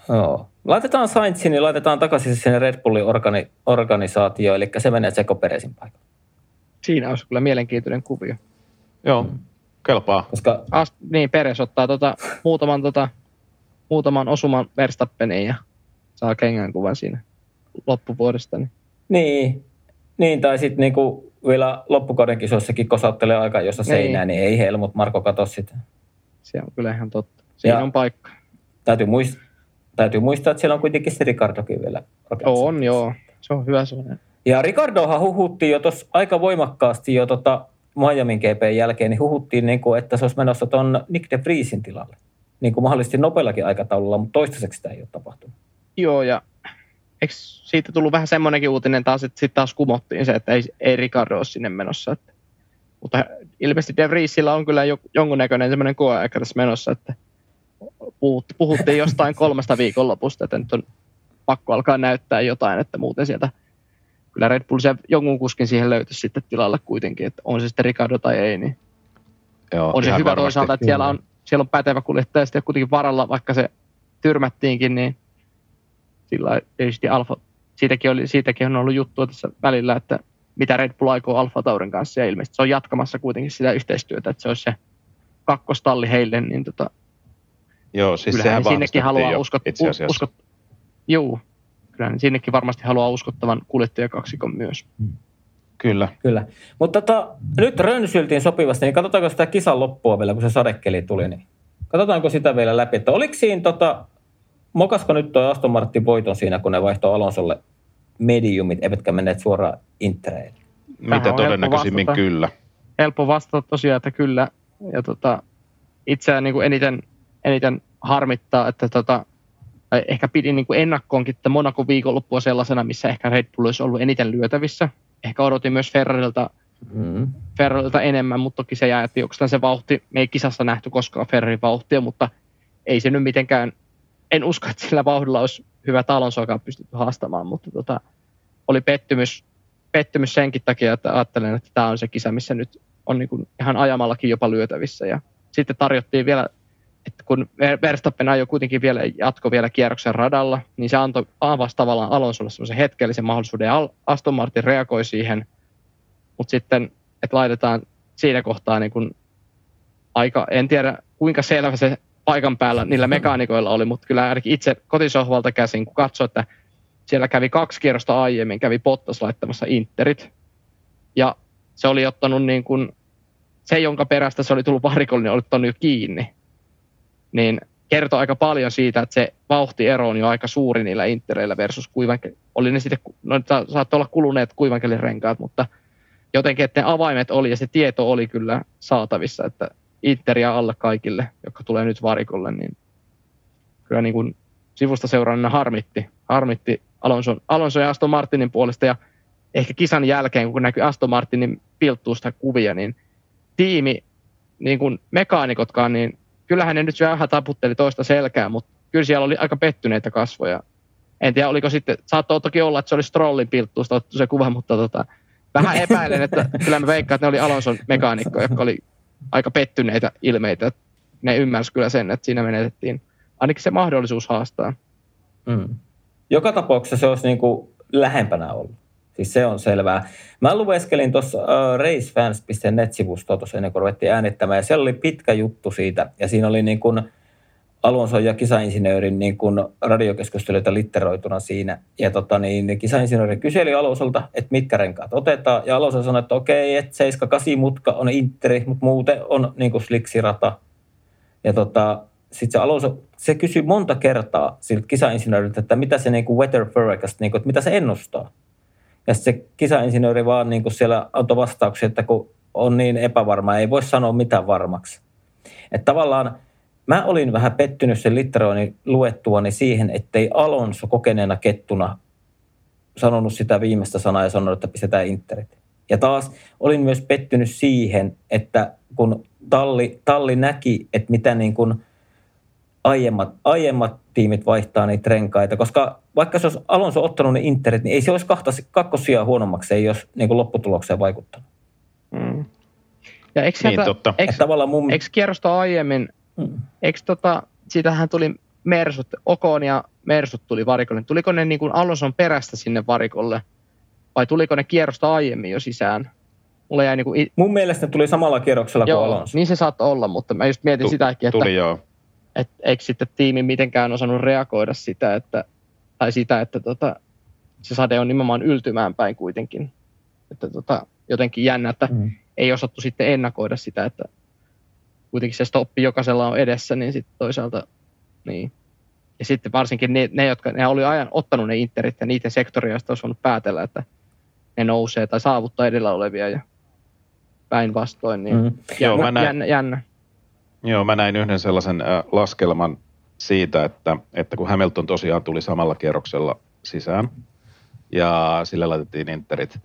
Joo. Laitetaan Sainzin, niin laitetaan takaisin sinne Red Bullin organi- organisaatioon, eli se menee Tseko Peresin paikalle. Siinä olisi kyllä mielenkiintoinen kuvio. Joo, kelpaa. Koska... Ast, niin, Peres ottaa tota, muutaman, tota, muutaman osuman Verstappeniin ja saa kengän kuvan siinä loppuvuodesta. Niin, niin, niin tai sitten niinku vielä loppukauden kisoissakin kosauttelee aika jossa niin. seinää, niin ei Helmut Marko katso sitä. Se on kyllä ihan totta. Siinä ja on paikka. Täytyy muistaa, täytyy muistaa, että siellä on kuitenkin se Ricardokin vielä. On, joo. Se on hyvä sellainen. Ja Ricardohan huhuttiin jo tuossa aika voimakkaasti jo tota Miamin GP jälkeen, niin huhuttiin, niin kuin, että se olisi menossa tuon Nick de Vriesin tilalle. Niin kuin mahdollisesti nopeallakin aikataululla, mutta toistaiseksi sitä ei ole tapahtunut. Joo, ja eikö siitä tullut vähän semmoinenkin uutinen taas, että sitten taas kumottiin se, että ei, ei Ricardo ole sinne menossa. Että, mutta ilmeisesti De Vriesillä on kyllä jonkunnäköinen semmoinen koeaika tässä menossa, että puhuttiin jostain kolmesta viikonlopusta, että nyt on pakko alkaa näyttää jotain, että muuten sieltä – kyllä Red Bull se jonkun kuskin siihen löytyisi sitten tilalle kuitenkin, että on se sitten Ricardo tai ei, niin Joo, on se hyvä varmasti. toisaalta, että siellä on, siellä on pätevä kuljettaja sitten kuitenkin varalla, vaikka se tyrmättiinkin, niin sillä tietysti Alfa, siitäkin, oli, siitäkin on ollut juttua tässä välillä, että mitä Red Bull aikoo Alfa Taurin kanssa, ja ilmeisesti se on jatkamassa kuitenkin sitä yhteistyötä, että se olisi se kakkostalli heille, niin tota, Joo, siis sehän sinnekin haluaa uskot, uskot, juu, kyllä niin sinnekin varmasti haluaa uskottavan kuljettajakaksikon myös. Hmm. Kyllä. Kyllä. Mutta tota, nyt rönsyltiin sopivasti, niin katsotaanko sitä kisan loppua vielä, kun se sadekeli tuli, niin katsotaanko sitä vielä läpi, että oliko siinä tota, mokasko nyt tuo Aston Martin voiton siinä, kun ne vaihtoi Alonsolle mediumit, eivätkä menneet suoraan Intereille? Mitä todennäköisimmin kyllä. Helppo vastata tosiaan, että kyllä. Ja tota, itseään niin kuin eniten, eniten harmittaa, että tota, ehkä pidin niin kuin ennakkoonkin että Monaco viikonloppua sellaisena, missä ehkä Red Bull olisi ollut eniten lyötävissä. Ehkä odotin myös Ferrarilta, mm. Ferrarilta enemmän, mutta toki se jää, että onko se vauhti, me ei kisassa nähty koskaan Ferrarin vauhtia, mutta ei se nyt mitenkään, en usko, että sillä vauhdilla olisi hyvä talonsoakaan pystytty haastamaan, mutta tota, oli pettymys, pettymys senkin takia, että ajattelen, että tämä on se kisa, missä nyt on niin kuin ihan ajamallakin jopa lyötävissä. Ja sitten tarjottiin vielä, että kun Verstappen ajoi kuitenkin vielä, jatko vielä kierroksen radalla, niin se antoi avasi tavallaan Alonsolle semmoisen hetkellisen mahdollisuuden. Aston Martin reagoi siihen, mutta sitten, että laitetaan siinä kohtaa niin kuin aika, en tiedä kuinka selvä se paikan päällä niillä mekaanikoilla oli, mutta kyllä ainakin itse kotisohvalta käsin, kun katsoi, että siellä kävi kaksi kierrosta aiemmin, kävi Bottas laittamassa Interit. Ja se oli ottanut niin kuin, se, jonka perästä se oli tullut varikollinen, oli ottanut jo kiinni. Niin kertoo aika paljon siitä, että se vauhtiero on jo aika suuri niillä Intereillä versus kuivanke. Oli ne sitten, no saattoi olla kuluneet kuivankelin renkaat, mutta jotenkin, että ne avaimet oli ja se tieto oli kyllä saatavissa, että Interia alle kaikille, jotka tulee nyt varikolle, niin kyllä niin kuin sivusta seuraajana harmitti, harmitti Alonso, Alonso ja Aston Martinin puolesta ja ehkä kisan jälkeen, kun näkyy Aston Martinin pilttuusta kuvia, niin tiimi, niin kuin mekaanikotkaan, niin kyllähän ne nyt vähän taputteli toista selkää, mutta kyllä siellä oli aika pettyneitä kasvoja. En tiedä, oliko sitten, saattoi toki olla, että se oli Strollin pilttuusta otettu se kuva, mutta tota, vähän epäilen, että kyllä mä veikkaan, että ne oli Alonson mekaanikko, jotka oli aika pettyneitä ilmeitä. Ne ymmärsi kyllä sen, että siinä menetettiin ainakin se mahdollisuus haastaa. Mm. Joka tapauksessa se olisi niin kuin lähempänä ollut. Siis se on selvää. Mä lueskelin tuossa uh, racefans.net-sivustoa tuossa ennen kuin ruvettiin äänittämään, ja siellä oli pitkä juttu siitä, ja siinä oli niin kuin Alonso ja kisainsinöörin niin kuin radiokeskusteluita litteroituna siinä. Ja tota, niin, kisainsinööri kyseli Alonsolta, että mitkä renkaat otetaan, ja Alonso sanoi, että okei, että 7-8 mutka on Interi, mutta muuten on niin kuin sliksirata. Ja tota, sitten se Alonso, se kysyi monta kertaa siltä kisainsinööriltä, että mitä se niin kuin weather forecast, niin kuin, että mitä se ennustaa. Ja se kisainsinööri vaan niin kuin siellä antoi vastauksia, että kun on niin epävarma, ei voi sanoa mitään varmaksi. Että tavallaan mä olin vähän pettynyt sen litteroini luettuani siihen, ettei Alonso kokeneena kettuna sanonut sitä viimeistä sanaa ja sanonut, että pistetään interit. Ja taas olin myös pettynyt siihen, että kun talli, talli näki, että mitä niin kuin – aiemmat, aiemmat tiimit vaihtaa niitä renkaita, koska vaikka se olisi Alonso ottanut ne Interit, niin ei se olisi kahta, kakkosia huonommaksi, ei jos niin kuin lopputulokseen vaikuttanut. Mm. Ja eikö, niin, sieltä, totta. Eikö, tavallaan mun... eikö kierrosta aiemmin, mm. eikö tota, siitähän tuli Mersut, Okon ja Mersut tuli varikolle. Tuliko ne niin kuin Alonson perästä sinne varikolle vai tuliko ne kierrosta aiemmin jo sisään? Mulla jäi niin kuin... Mun mielestä ne tuli samalla kierroksella joo, kuin Alonso. Niin se saattoi olla, mutta mä just mietin tu- sitäkin, että... Tuli joo et, eikö sitten tiimi mitenkään osannut reagoida sitä, että, tai sitä, että tota, se sade on nimenomaan yltymään päin kuitenkin. Että tota, jotenkin jännä, että mm. ei osattu sitten ennakoida sitä, että kuitenkin se stoppi jokaisella on edessä, niin sitten toisaalta niin. Ja sitten varsinkin ne, ne jotka ne oli ajan ottanut ne interit ja niiden sektoria, joista olisi voinut päätellä, että ne nousee tai saavuttaa edellä olevia ja päinvastoin. Niin mm. Joo, mä näin, jännä, jännä. Joo, mä näin yhden sellaisen äh, laskelman siitä, että, että kun Hamilton tosiaan tuli samalla kierroksella sisään ja sille laitettiin interit,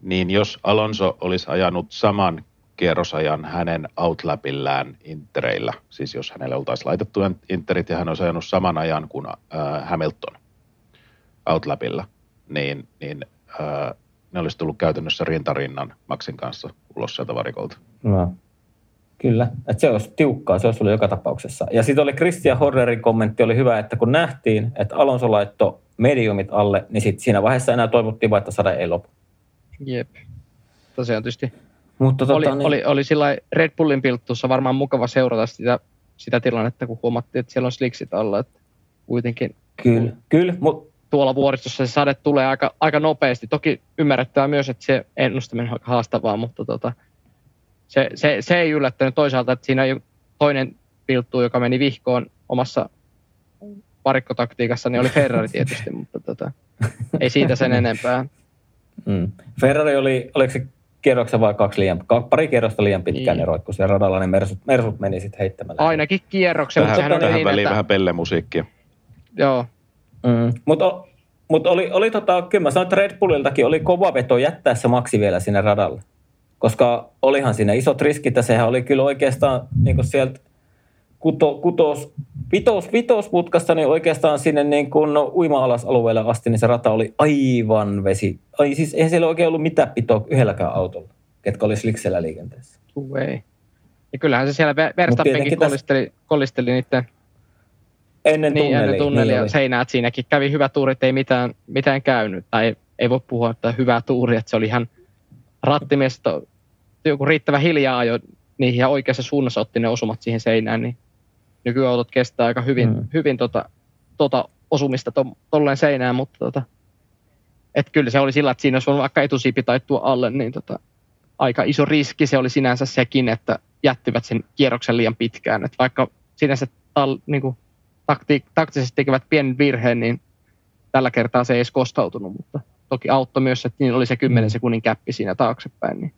niin jos Alonso olisi ajanut saman kierrosajan hänen outlapillään intereillä, siis jos hänelle oltaisiin laitettu interit ja hän olisi ajanut saman ajan kuin äh, Hamilton outlapilla, niin, niin äh, ne olisi tullut käytännössä rintarinnan Maxin kanssa ulos sieltä varikolta. No. Kyllä, että se olisi tiukkaa, se olisi ollut joka tapauksessa. Ja sitten oli Christian Hornerin kommentti, oli hyvä, että kun nähtiin, että Alonso laittoi mediumit alle, niin sitten siinä vaiheessa enää toivottiin vain, että sade ei lopu. Jep, tosiaan tietysti. Mutta tota, oli, niin... oli, oli sillä Red Bullin pilttuussa varmaan mukava seurata sitä, sitä tilannetta, kun huomattiin, että siellä on sliksit alla, että kuitenkin... Kyllä, kyllä, mutta tuolla vuoristossa se sade tulee aika, aika nopeasti. Toki ymmärrettää myös, että se ennustaminen on aika haastavaa, mutta tota, se, se, se ei yllättänyt toisaalta, että siinä toinen pilttu, joka meni vihkoon omassa varikkotaktiikassa, niin oli Ferrari tietysti, mutta tota, ei siitä sen enempää. Mm. Ferrari oli, oliko se kierroksen vai kaksi liian, pari kierrosta liian pitkään, niin, roikkui siellä radalla, niin Mersut, Mersut meni sitten heittämällä. Ainakin kierroksen, tähän, mutta sehän tähän niin, väliin että... vähän pellemusiikkia. Joo. Mm. Mutta mut oli, oli tota, kyllä mä sanoin, että Red Bulliltakin oli kova veto jättää se maksi vielä sinne radalle. Koska olihan siinä isot riskit, ja sehän oli kyllä oikeastaan niin sieltä kuto, kutos, vitos, vitosputkasta, niin oikeastaan sinne niin kuin no, uima-alasalueelle asti, niin se rata oli aivan vesi. Ai siis eihän siellä oikein ollut mitään pitoa yhdelläkään autolla, ketkä oli sliksellä liikenteessä. Tuu ei. Ja kyllähän se siellä Verstappenkin kollisteli, täs... kollisteli niiden Ennen niin, tunnelia. Ennen tunnelia niin seinää, että siinäkin kävi hyvä tuuri, että ei mitään, mitään käynyt. Tai ei, ei voi puhua, että hyvä tuuri, että se oli ihan rattimies, joku riittävä hiljaa jo niihin ja oikeassa suunnassa otti ne osumat siihen seinään, niin nykyautot kestää aika hyvin, mm. hyvin tota, tota osumista to, tolleen seinään, mutta tota, et kyllä se oli sillä, että siinä olisi voinut vaikka etusiipi taittua alle, niin tota, aika iso riski se oli sinänsä sekin, että jättivät sen kierroksen liian pitkään. Et vaikka sinänsä tal, niin kuin, takti, taktisesti tekevät pienen virheen, niin tällä kertaa se ei edes kostautunut, mutta toki auttoi myös, että niin oli se 10 mm. sekunnin käppi siinä taaksepäin, niin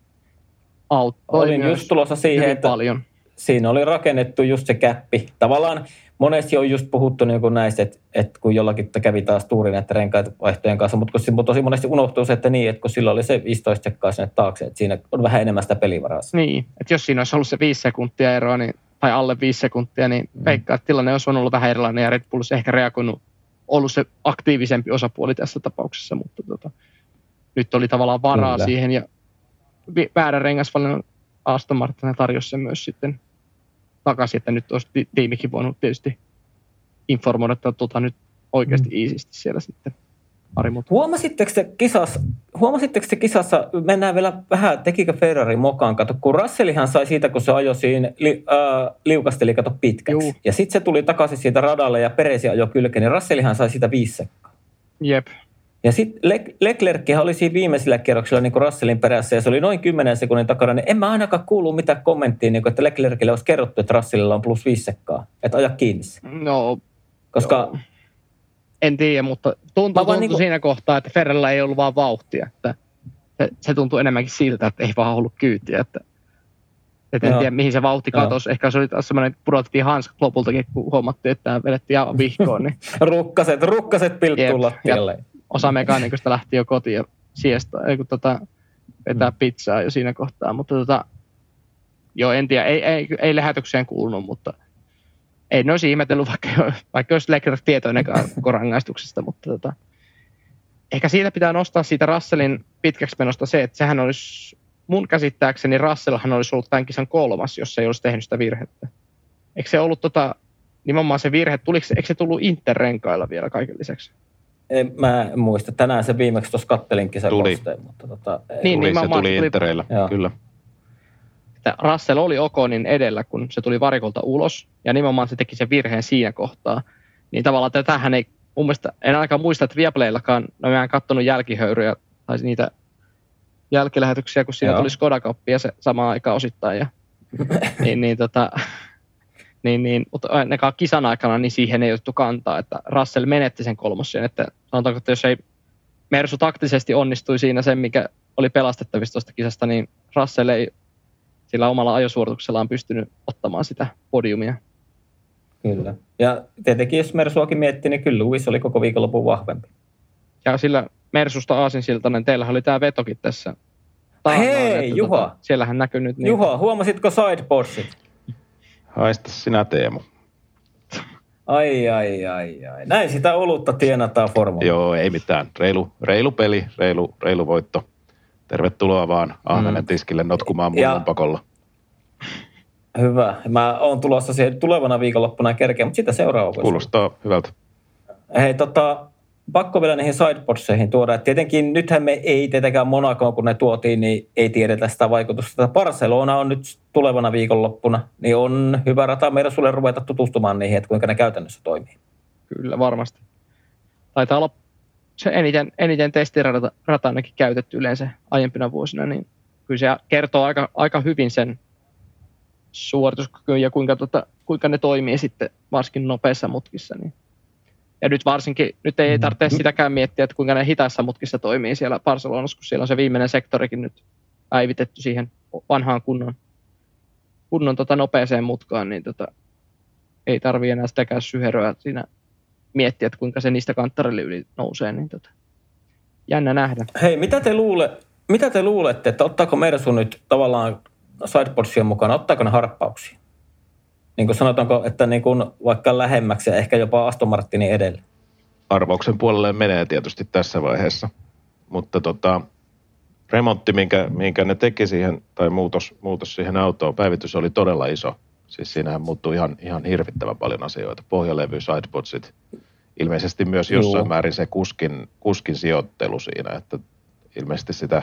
auttoi Olin just tulossa siihen, että paljon siinä oli rakennettu just se käppi. Tavallaan monesti on just puhuttu niin kuin näistä, että, että kun jollakin kävi taas tuuri näiden renkaiden kanssa, mutta kun tosi monesti unohtuu se, että niin, että kun sillä oli se 15 sekkaa sinne taakse, että siinä on vähän enemmän sitä pelivaraa. Niin, että jos siinä olisi ollut se 5 sekuntia eroa, niin, tai alle 5 sekuntia, niin mm. veikkaa, että tilanne olisi ollut vähän erilainen ja Red Bull olisi ehkä reagoinut, ollut se aktiivisempi osapuoli tässä tapauksessa, mutta tota, nyt oli tavallaan varaa Kyllä. siihen ja väärä rengasvalinnan Aston Martin tarjosi sen myös sitten takaisin, että nyt olisi tiimikin voinut tietysti informoida, että tuota nyt oikeasti mm. iisisti siellä sitten pari muuta. Huomasitteko te kisassa, huomasitteko te kisassa, mennään vielä vähän, tekikö Ferrari mokaan, kato, kun Russellihan sai siitä, kun se ajoi siinä, li, äh, liukasteli, kato pitkäksi. Juu. Ja sitten se tuli takaisin siitä radalle ja Peresi ajoi kylkeen, niin Russellihan sai siitä viisi sekkaa. Jep. Ja sitten Le- Leclerc oli siinä viimeisellä kierroksella niin Russellin perässä ja se oli noin 10 sekunnin takana, niin en mä ainakaan kuulu mitään kommenttia, niin kuin, että Leclercille olisi kerrottu, että Russellilla on plus viisi sekkaa, että aja kiinni No, Koska... Joo. En tiedä, mutta tuntuu, tuntui niin kuin... siinä kohtaa, että Ferrella ei ollut vaan vauhtia. Että se, se tuntuu enemmänkin siltä, että ei vaan ollut kyytiä. Että, että en tiedä, mihin se vauhti katosi. Ehkä se oli taas semmoinen, pudotettiin hanskat lopultakin, kun huomattiin, että tämä vedettiin aivan vihkoon. Niin... rukkaset, rukkaset pilttuu lattialle osa mekaanikosta lähti jo kotiin ja siesta, ei kun tota, vetää mm. pizzaa jo siinä kohtaa, mutta tota, joo, en tiedä, ei, ei, ei lähetykseen kuulunut, mutta ei ne olisi ihmetellyt, vaikka, vaikka olisi Leclerc tietoinen rangaistuksesta, mutta tota, ehkä siitä pitää nostaa siitä Russellin pitkäksi menosta se, että sehän olisi, mun käsittääkseni Russellhan olisi ollut tämän kisan kolmas, jos se ei olisi tehnyt sitä virhettä. Eikö se ollut tota, nimenomaan se virhe, tuliko, eikö se tullut Interrenkailla vielä kaiken lisäksi? En, mä en muista. Tänään se viimeksi tuossa kattelinkin sen tuli. Kosteen, mutta tota, niin, tuli, niin, se tuli Intereillä, kyllä. Että Russell oli Okonin edellä, kun se tuli varikolta ulos, ja nimenomaan se teki sen virheen siinä kohtaa. Niin tavallaan tätähän ei, mun mielestä, en ainakaan muista, että Viaplayllakaan, no mä en katsonut jälkihöyryjä, tai niitä jälkilähetyksiä, kun siinä Joo. tuli Skoda ja se samaan aikaan osittain, ja niin, niin tota, niin, niin, mutta ainakaan kisan aikana niin siihen ei otettu kantaa, että Russell menetti sen kolmosen, että sanotaanko, että jos ei Mersu taktisesti onnistui siinä sen, mikä oli pelastettavissa tuosta kisasta, niin Russell ei sillä omalla ajosuorituksellaan pystynyt ottamaan sitä podiumia. Kyllä. Ja tietenkin jos Mersuakin miettii, niin kyllä Lewis oli koko viikonlopun vahvempi. Ja sillä Mersusta aasinsiltainen, teillä oli tämä vetokin tässä. Taannoin, Hei, Juha! Tota, siellähän näkyy nyt. Niin... Juha, huomasitko sideboardsit? Haista sinä Teemu. Ai, ai, ai, ai. Näin sitä olutta tienataan formula. Joo, ei mitään. Reilu, reilu peli, reilu, reilu voitto. Tervetuloa vaan Ahvenen mm. tiskille notkumaan mun ja... pakolla. Hyvä. Mä oon tulossa siihen tulevana viikonloppuna kerkeä, mutta sitä seuraava. Kuulostaa hyvältä. Hei, tota, pakko vielä niihin sideboardseihin tuoda. Et tietenkin nythän me ei tietenkään Monacoon, kun ne tuotiin, niin ei tiedetä sitä vaikutusta. Barcelona on nyt tulevana viikonloppuna, niin on hyvä rata meidän sulle ruveta tutustumaan niihin, että kuinka ne käytännössä toimii. Kyllä, varmasti. Taitaa olla se eniten, eniten testirata ainakin käytetty yleensä aiempina vuosina, niin kyllä se kertoo aika, aika hyvin sen suorituskykyyn ja kuinka, tota, kuinka ne toimii sitten varsinkin nopeissa mutkissa. Niin Ja nyt varsinkin, nyt ei tarvitse mm. sitäkään miettiä, että kuinka ne hitaissa mutkissa toimii siellä Barcelonassa, kun siellä on se viimeinen sektorikin nyt päivitetty siihen vanhaan kunnon, kunnon tota nopeeseen mutkaan, niin tota, ei tarvii enää sitäkään syheröä siinä miettiä, että kuinka se niistä kanttarille yli nousee, niin tota, jännä nähdä. Hei, mitä te, luule, mitä te luulette, että ottaako Mersu nyt tavallaan sideboardsien mukana, ottaako ne harppauksia? Niin kuin sanotaanko, että niin kuin vaikka lähemmäksi ja ehkä jopa Aston Martinin edelle? Arvauksen puolelle menee tietysti tässä vaiheessa, mutta tota, remontti, minkä, minkä ne teki siihen, tai muutos, muutos siihen autoon, päivitys oli todella iso. Siis siinähän muuttui ihan, ihan hirvittävän paljon asioita. Pohjalevy, sidepodsit, ilmeisesti myös jossain Joo. määrin se kuskin, kuskin sijoittelu siinä, että ilmeisesti sitä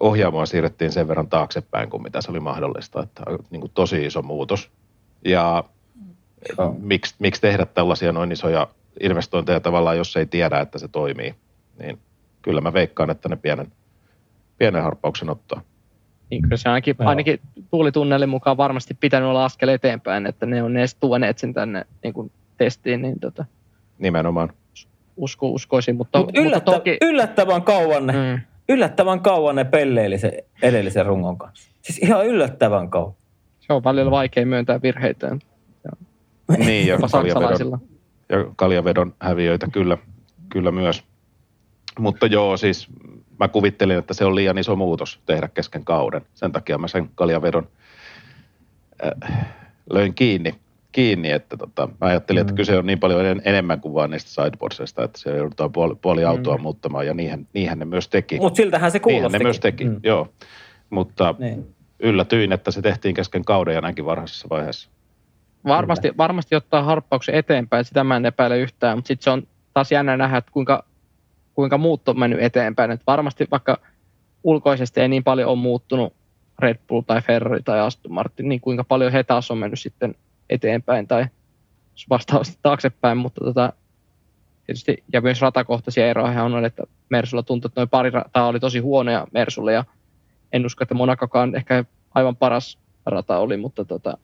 ohjaamoa siirrettiin sen verran taaksepäin kuin mitä se oli mahdollista, että niin kuin tosi iso muutos. Ja miksi, miksi tehdä tällaisia noin isoja investointeja tavallaan, jos ei tiedä, että se toimii, niin kyllä mä veikkaan, että ne pienen, pienen harppauksen ottaa. Niin kyllä se ainakin, ainakin tuulitunnelin mukaan varmasti pitänyt olla askel eteenpäin, että ne on ne tuoneet sen tänne niin kuin testiin. Niin tota, Nimenomaan. Usko, uskoisin, mutta, Mut yllättä, mutta toki... yllättävän kauan ne, mm. yllättävän kauan ne pelleili sen edellisen rungon kanssa. Siis ihan yllättävän kauan. Se on paljon vaikea myöntää virheitä. Niin, ja kaljavedon, ja kaljavedon häviöitä kyllä, kyllä myös. Mutta joo, siis mä kuvittelin, että se on liian iso muutos tehdä kesken kauden. Sen takia mä sen kaljavedon äh, löin kiinni, kiinni että tota, mä ajattelin, mm. että kyse on niin paljon en, enemmän kuin vain niistä sideboardsista, että siellä joudutaan puoli, puoli autoa mm. muuttamaan ja niihin, niihin ne myös teki. Mutta siltähän se kuulosti. Niinhän ne myös teki, mm. joo. Mutta niin. Yllätyin, että se tehtiin kesken kauden ja näinkin varhaisessa vaiheessa. Varmasti, varmasti ottaa harppauksen eteenpäin, sitä mä en epäile yhtään, mutta sitten se on taas jännä nähdä, että kuinka kuinka muut on mennyt eteenpäin. Et varmasti vaikka ulkoisesti ei niin paljon ole muuttunut Red Bull tai Ferrari tai Aston Martin, niin kuinka paljon he taas on mennyt sitten eteenpäin tai vastaavasti taaksepäin, mutta tota, tietysti, ja myös ratakohtaisia eroja on, että Mersulla tuntuu, että noin pari rataa oli tosi huonoja Mersulle, ja en usko, että Monakokaan ehkä aivan paras rata oli, mutta tota,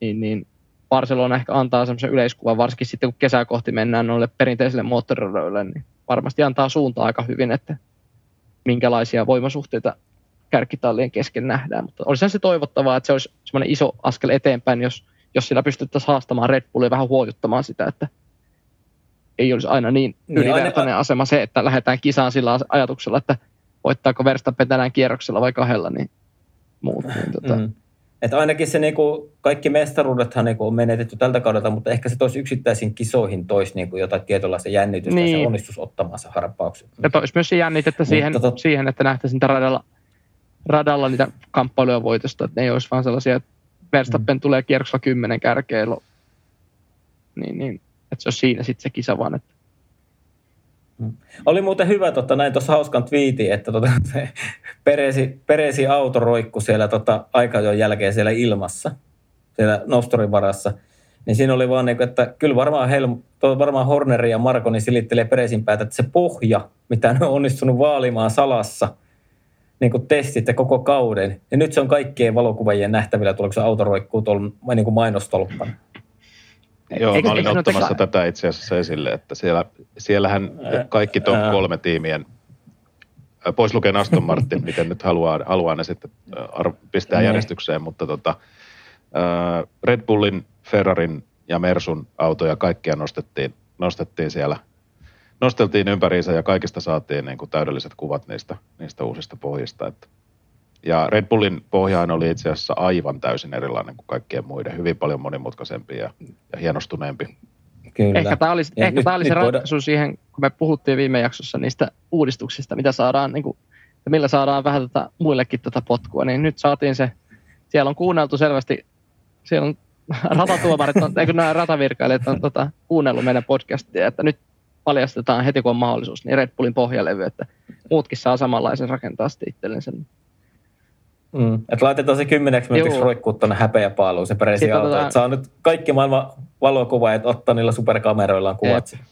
niin, niin Barcelona ehkä antaa semmoisen yleiskuvan, varsinkin sitten kun kesää kohti mennään noille perinteisille moottoriradioille, niin varmasti antaa suuntaa aika hyvin, että minkälaisia voimasuhteita kärkitallien kesken nähdään. Mutta olisi se toivottavaa, että se olisi semmoinen iso askel eteenpäin, jos, jos sillä pystyttäisiin haastamaan Red Bullia vähän huojuttamaan sitä, että ei olisi aina niin, niin ylivertainen aina... asema se, että lähdetään kisaan sillä ajatuksella, että voittaako Verstappen tänään kierroksella vai kahdella, niin muut. Niin tota, mm. Että ainakin se niinku, kaikki mestaruudethan niinku on menetetty tältä kaudelta, mutta ehkä se toisi yksittäisiin kisoihin toisi niinku jotain tietynlaista jännitystä niin. ja se niin. onnistus ottamassa harppauksen. Ja toisi myös se jännitettä siihen, tot... siihen että nähtäisiin radalla, radalla niitä kamppailuja voitosta, että ne ei olisi vaan sellaisia, että Verstappen mm. tulee kierroksella kymmenen kärkeillä, niin, niin, että se on siinä sitten se kisa vaan, että. Oli muuten hyvä, tota, näin tuossa hauskan twiitin, että tota, se peresi, peresi auto roikku siellä tota, aikajon jälkeen siellä ilmassa, siellä Nostorin varassa. Niin siinä oli vaan, niin että kyllä varmaan, Helm, varmaan Horneri ja Marko niin silittelee Peresin päätä, että se pohja, mitä ne on onnistunut vaalimaan salassa, niin kuin testit ja koko kauden, ja nyt se on kaikkien valokuvajien nähtävillä, tuleeko se auto roikkuu tuolla niin kuin mainostolppana. Joo, Eikö, mä olin ottamassa teka... tätä itse asiassa esille, että siellä, siellähän kaikki top kolme tiimien, pois lukien Aston Martin, miten nyt haluaa, haluaa ne sitten pistää mm. järjestykseen, mutta tota, Red Bullin, Ferrarin ja Mersun autoja kaikkia nostettiin, nostettiin siellä, nosteltiin ympäriinsä ja kaikista saatiin niin kuin täydelliset kuvat niistä, niistä uusista pohjista, että ja Red Bullin pohjaan oli itse asiassa aivan täysin erilainen kuin kaikkien muiden, hyvin paljon monimutkaisempi ja, ja hienostuneempi. Kyllä. Ehkä tämä oli, ehkä nyt, tämä oli se ratkaisu voida... siihen, kun me puhuttiin viime jaksossa niistä uudistuksista, mitä saadaan, niin kuin, ja millä saadaan vähän tätä, muillekin tätä potkua, niin nyt saatiin se, siellä on kuunneltu selvästi, siellä on ratatuomarit, on, eikö nämä ratavirkailijat on tota, kuunnellut meidän podcastia, että nyt paljastetaan heti kun on mahdollisuus, niin Red Bullin pohjalevy, että muutkin saa samanlaisen rakentaa sitten itsellensä. Mm. Että laitetaan se kymmeneksi minuutiksi roikkuu tuonne häpeäpaaluun se peresi auto. Tota... Että saa nyt kaikki maailman valokuvaajat ottaa niillä superkameroillaan kuvat. Eep.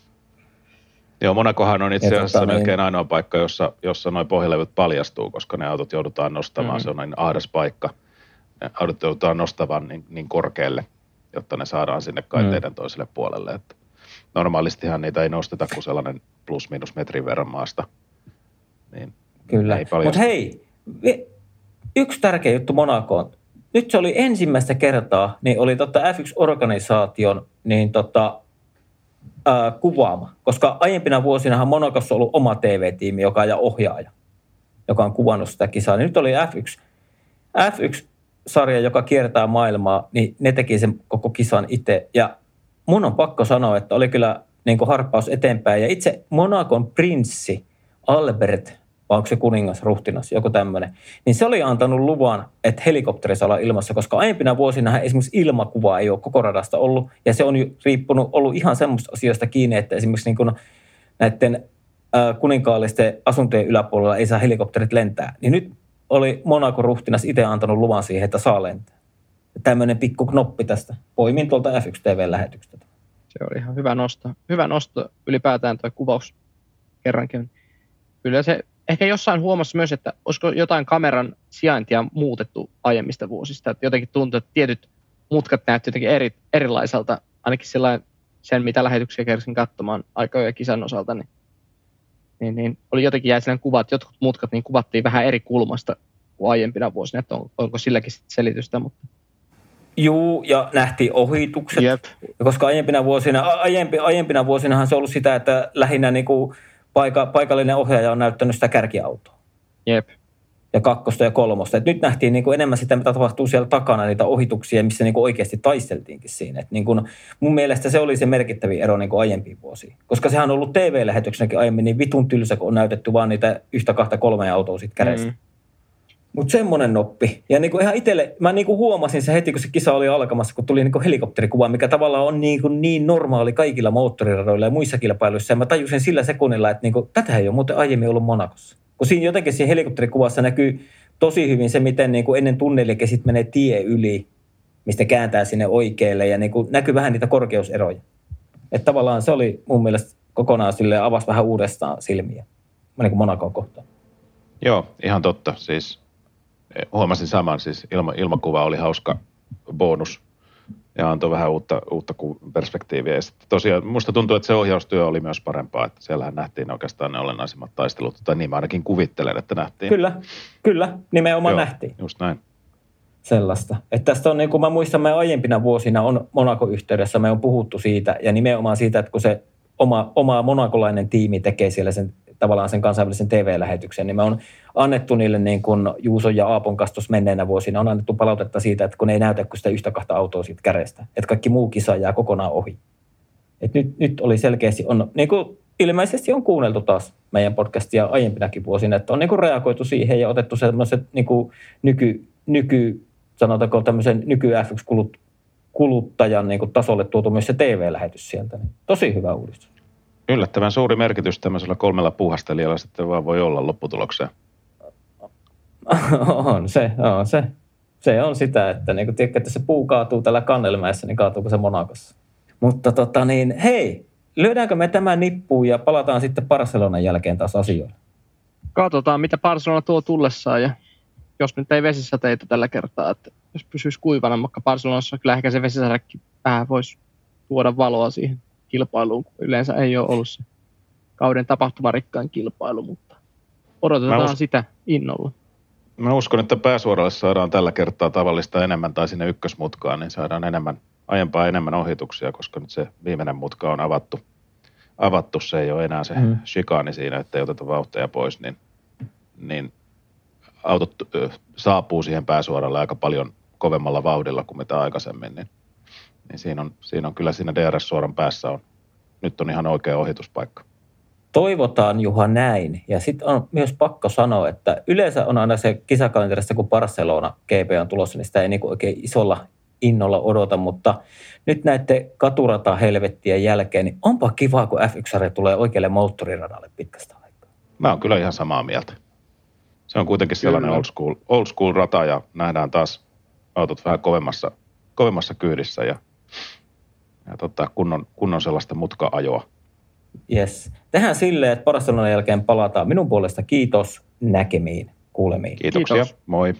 Joo, Monakohan on itse asiassa tota, melkein niin... ainoa paikka, jossa, jossa noin pohjalevyt paljastuu, koska ne autot joudutaan nostamaan. Mm-hmm. Se on niin ahdas paikka. Ne autot joudutaan nostamaan niin, niin korkealle, jotta ne saadaan sinne kaiteiden mm. toiselle puolelle. Että normaalistihan niitä ei nosteta kuin sellainen plus-minus metrin verran maasta. Niin Kyllä, mutta hei, yksi tärkeä juttu Monakoon. Nyt se oli ensimmäistä kertaa, niin oli tota F1-organisaation niin tota, ää, kuvaama. Koska aiempina vuosinahan Monakossa on ollut oma TV-tiimi, joka ja ohjaaja, joka on kuvannut sitä kisaa. Niin nyt oli F1, F1-sarja, joka kiertää maailmaa, niin ne teki sen koko kisan itse. Ja mun on pakko sanoa, että oli kyllä niin harppaus eteenpäin. Ja itse Monakon prinssi Albert vai onko se kuningas, ruhtinas, joku tämmöinen, niin se oli antanut luvan, että helikopteri saa olla ilmassa, koska aiempina vuosina esimerkiksi ilmakuva ei ole koko radasta ollut, ja se on riippunut, ollut ihan semmoista asioista kiinni, että esimerkiksi niin kuin näiden kuninkaallisten asuntojen yläpuolella ei saa helikopterit lentää. Niin nyt oli Monaco ruhtinas itse antanut luvan siihen, että saa lentää. Tämmöinen pikku knoppi tästä. Poimin tuolta F1 TV-lähetyksestä. Se oli ihan hyvä nosto. Hyvä nosto ylipäätään tuo kuvaus kerrankin. Kyllä se ehkä jossain huomassa myös, että olisiko jotain kameran sijaintia muutettu aiemmista vuosista. Että jotenkin tuntuu, että tietyt mutkat näyttävät jotenkin eri, erilaiselta, ainakin sellainen sen, mitä lähetyksiä kersin katsomaan aikoja kisan osalta, niin, niin, niin oli jotenkin jäi sellainen kuva, että jotkut mutkat niin kuvattiin vähän eri kulmasta kuin aiempina vuosina, että on, onko silläkin selitystä, mutta Juu, ja nähtiin ohitukset, Jep. koska aiempina vuosina, aiempi, aiempina vuosinahan se on ollut sitä, että lähinnä niin kuin paika, paikallinen ohjaaja on näyttänyt sitä kärkiautoa. Jep. Ja kakkosta ja kolmosta. Et nyt nähtiin niin kuin enemmän sitä, mitä tapahtuu siellä takana, niitä ohituksia, missä niin kuin oikeasti taisteltiinkin siinä. Et niin kuin, mun mielestä se oli se merkittävin ero niin kuin aiempiin vuosiin. Koska sehän on ollut TV-lähetyksenäkin aiemmin niin vitun tylsä, kun on näytetty vaan niitä yhtä, kahta, kolmea autoa sitten kädessä. Mm. Mutta semmoinen noppi. Ja niinku ihan itselle, mä niinku huomasin se heti, kun se kisa oli alkamassa, kun tuli niinku helikopterikuva, mikä tavallaan on niinku niin normaali kaikilla moottoriradoilla ja muissa kilpailuissa. Ja mä tajusin sillä sekunnilla, että niinku, tätä ei ole muuten aiemmin ollut Monakossa. Kun siinä jotenkin siinä helikopterikuvassa näkyy tosi hyvin se, miten niinku ennen tunnelikin sitten menee tie yli, mistä kääntää sinne oikealle ja niinku näkyy vähän niitä korkeuseroja. Että tavallaan se oli mun mielestä kokonaan sille avasi vähän uudestaan silmiä. Niin kuin Monakoon kohtaan. Joo, ihan totta. Siis huomasin saman, siis ilma, ilmakuva oli hauska bonus ja antoi vähän uutta, uutta perspektiiviä. Ja tosiaan musta tuntuu, että se ohjaustyö oli myös parempaa, että siellähän nähtiin oikeastaan ne olennaisimmat taistelut, tai niin mä ainakin kuvittelen, että nähtiin. Kyllä, kyllä, nimenomaan Joo, nähtiin. just näin. Sellaista. Että tästä on, niin kuin mä muistan, me aiempina vuosina on Monaco-yhteydessä, me on puhuttu siitä, ja nimenomaan siitä, että kun se oma, oma monakolainen tiimi tekee siellä sen tavallaan sen kansainvälisen TV-lähetyksen, niin me on annettu niille niin kuin Juuson ja Aapon kastus menneenä vuosina, on annettu palautetta siitä, että kun ei näytä kuin sitä yhtä kahta autoa siitä kärestä, että kaikki muu kisa jää kokonaan ohi. Et nyt, nyt oli selkeästi, on, niin kuin ilmeisesti on kuunneltu taas meidän podcastia aiempinakin vuosina, että on niin kuin reagoitu siihen ja otettu sellaiset niin kuin nyky, nyky, sanotaanko tämmöisen nyky F1 kuluttajan niin kuin tasolle tuotu myös se TV-lähetys sieltä. Niin tosi hyvä uudistus. Yllättävän suuri merkitys tämmöisellä kolmella puhastelijalla sitten vaan voi olla lopputulokseen. on se, on se. Se on sitä, että niin kun tiedätkö, että se puu kaatuu tällä kannelmäessä, niin kaatuuko se Monakossa. Mutta tota niin, hei, lyödäänkö me tämä nippuun ja palataan sitten Barcelonan jälkeen taas asioille? Katsotaan, mitä Barcelona tuo tullessaan ja jos nyt ei vesisateita tällä kertaa, että jos pysyisi kuivana, vaikka Barcelonassa kyllä ehkä se vesisadekin vähän voisi tuoda valoa siihen kilpailuun. Yleensä ei ole ollut se kauden tapahtumarikkain kilpailu, mutta odotetaan us- sitä innolla. Mä uskon, että pääsuoralle saadaan tällä kertaa tavallista enemmän tai sinne ykkösmutkaan, niin saadaan enemmän, aiempaa enemmän ohituksia, koska nyt se viimeinen mutka on avattu. Avattu, se ei ole enää se mm. shikaani siinä, että ei oteta vauhtia pois, niin, niin autot saapuu siihen pääsuoralle aika paljon kovemmalla vauhdilla kuin mitä aikaisemmin, niin niin siinä on, siinä on kyllä siinä DRS-suoran päässä on, nyt on ihan oikea ohituspaikka. Toivotaan Juha näin. Ja sitten on myös pakko sanoa, että yleensä on aina se kisakalenterissa, kun Barcelona GP on tulossa, niin sitä ei niin oikein isolla innolla odota, mutta nyt näiden katurata helvettien jälkeen, niin onpa kiva, kun F1 tulee oikealle moottoriradalle pitkästä aikaa. Mä oon kyllä ihan samaa mieltä. Se on kuitenkin sellainen old school, old school rata ja nähdään taas autot vähän kovemmassa, kovemmassa kyydissä ja ja tota, kunnon, kunnon sellaista mutka-ajoa. Yes. Tehdään silleen, että Barcelonan jälkeen palataan. Minun puolesta kiitos näkemiin, kuulemiin. Kiitoksia. Kiitos. Moi.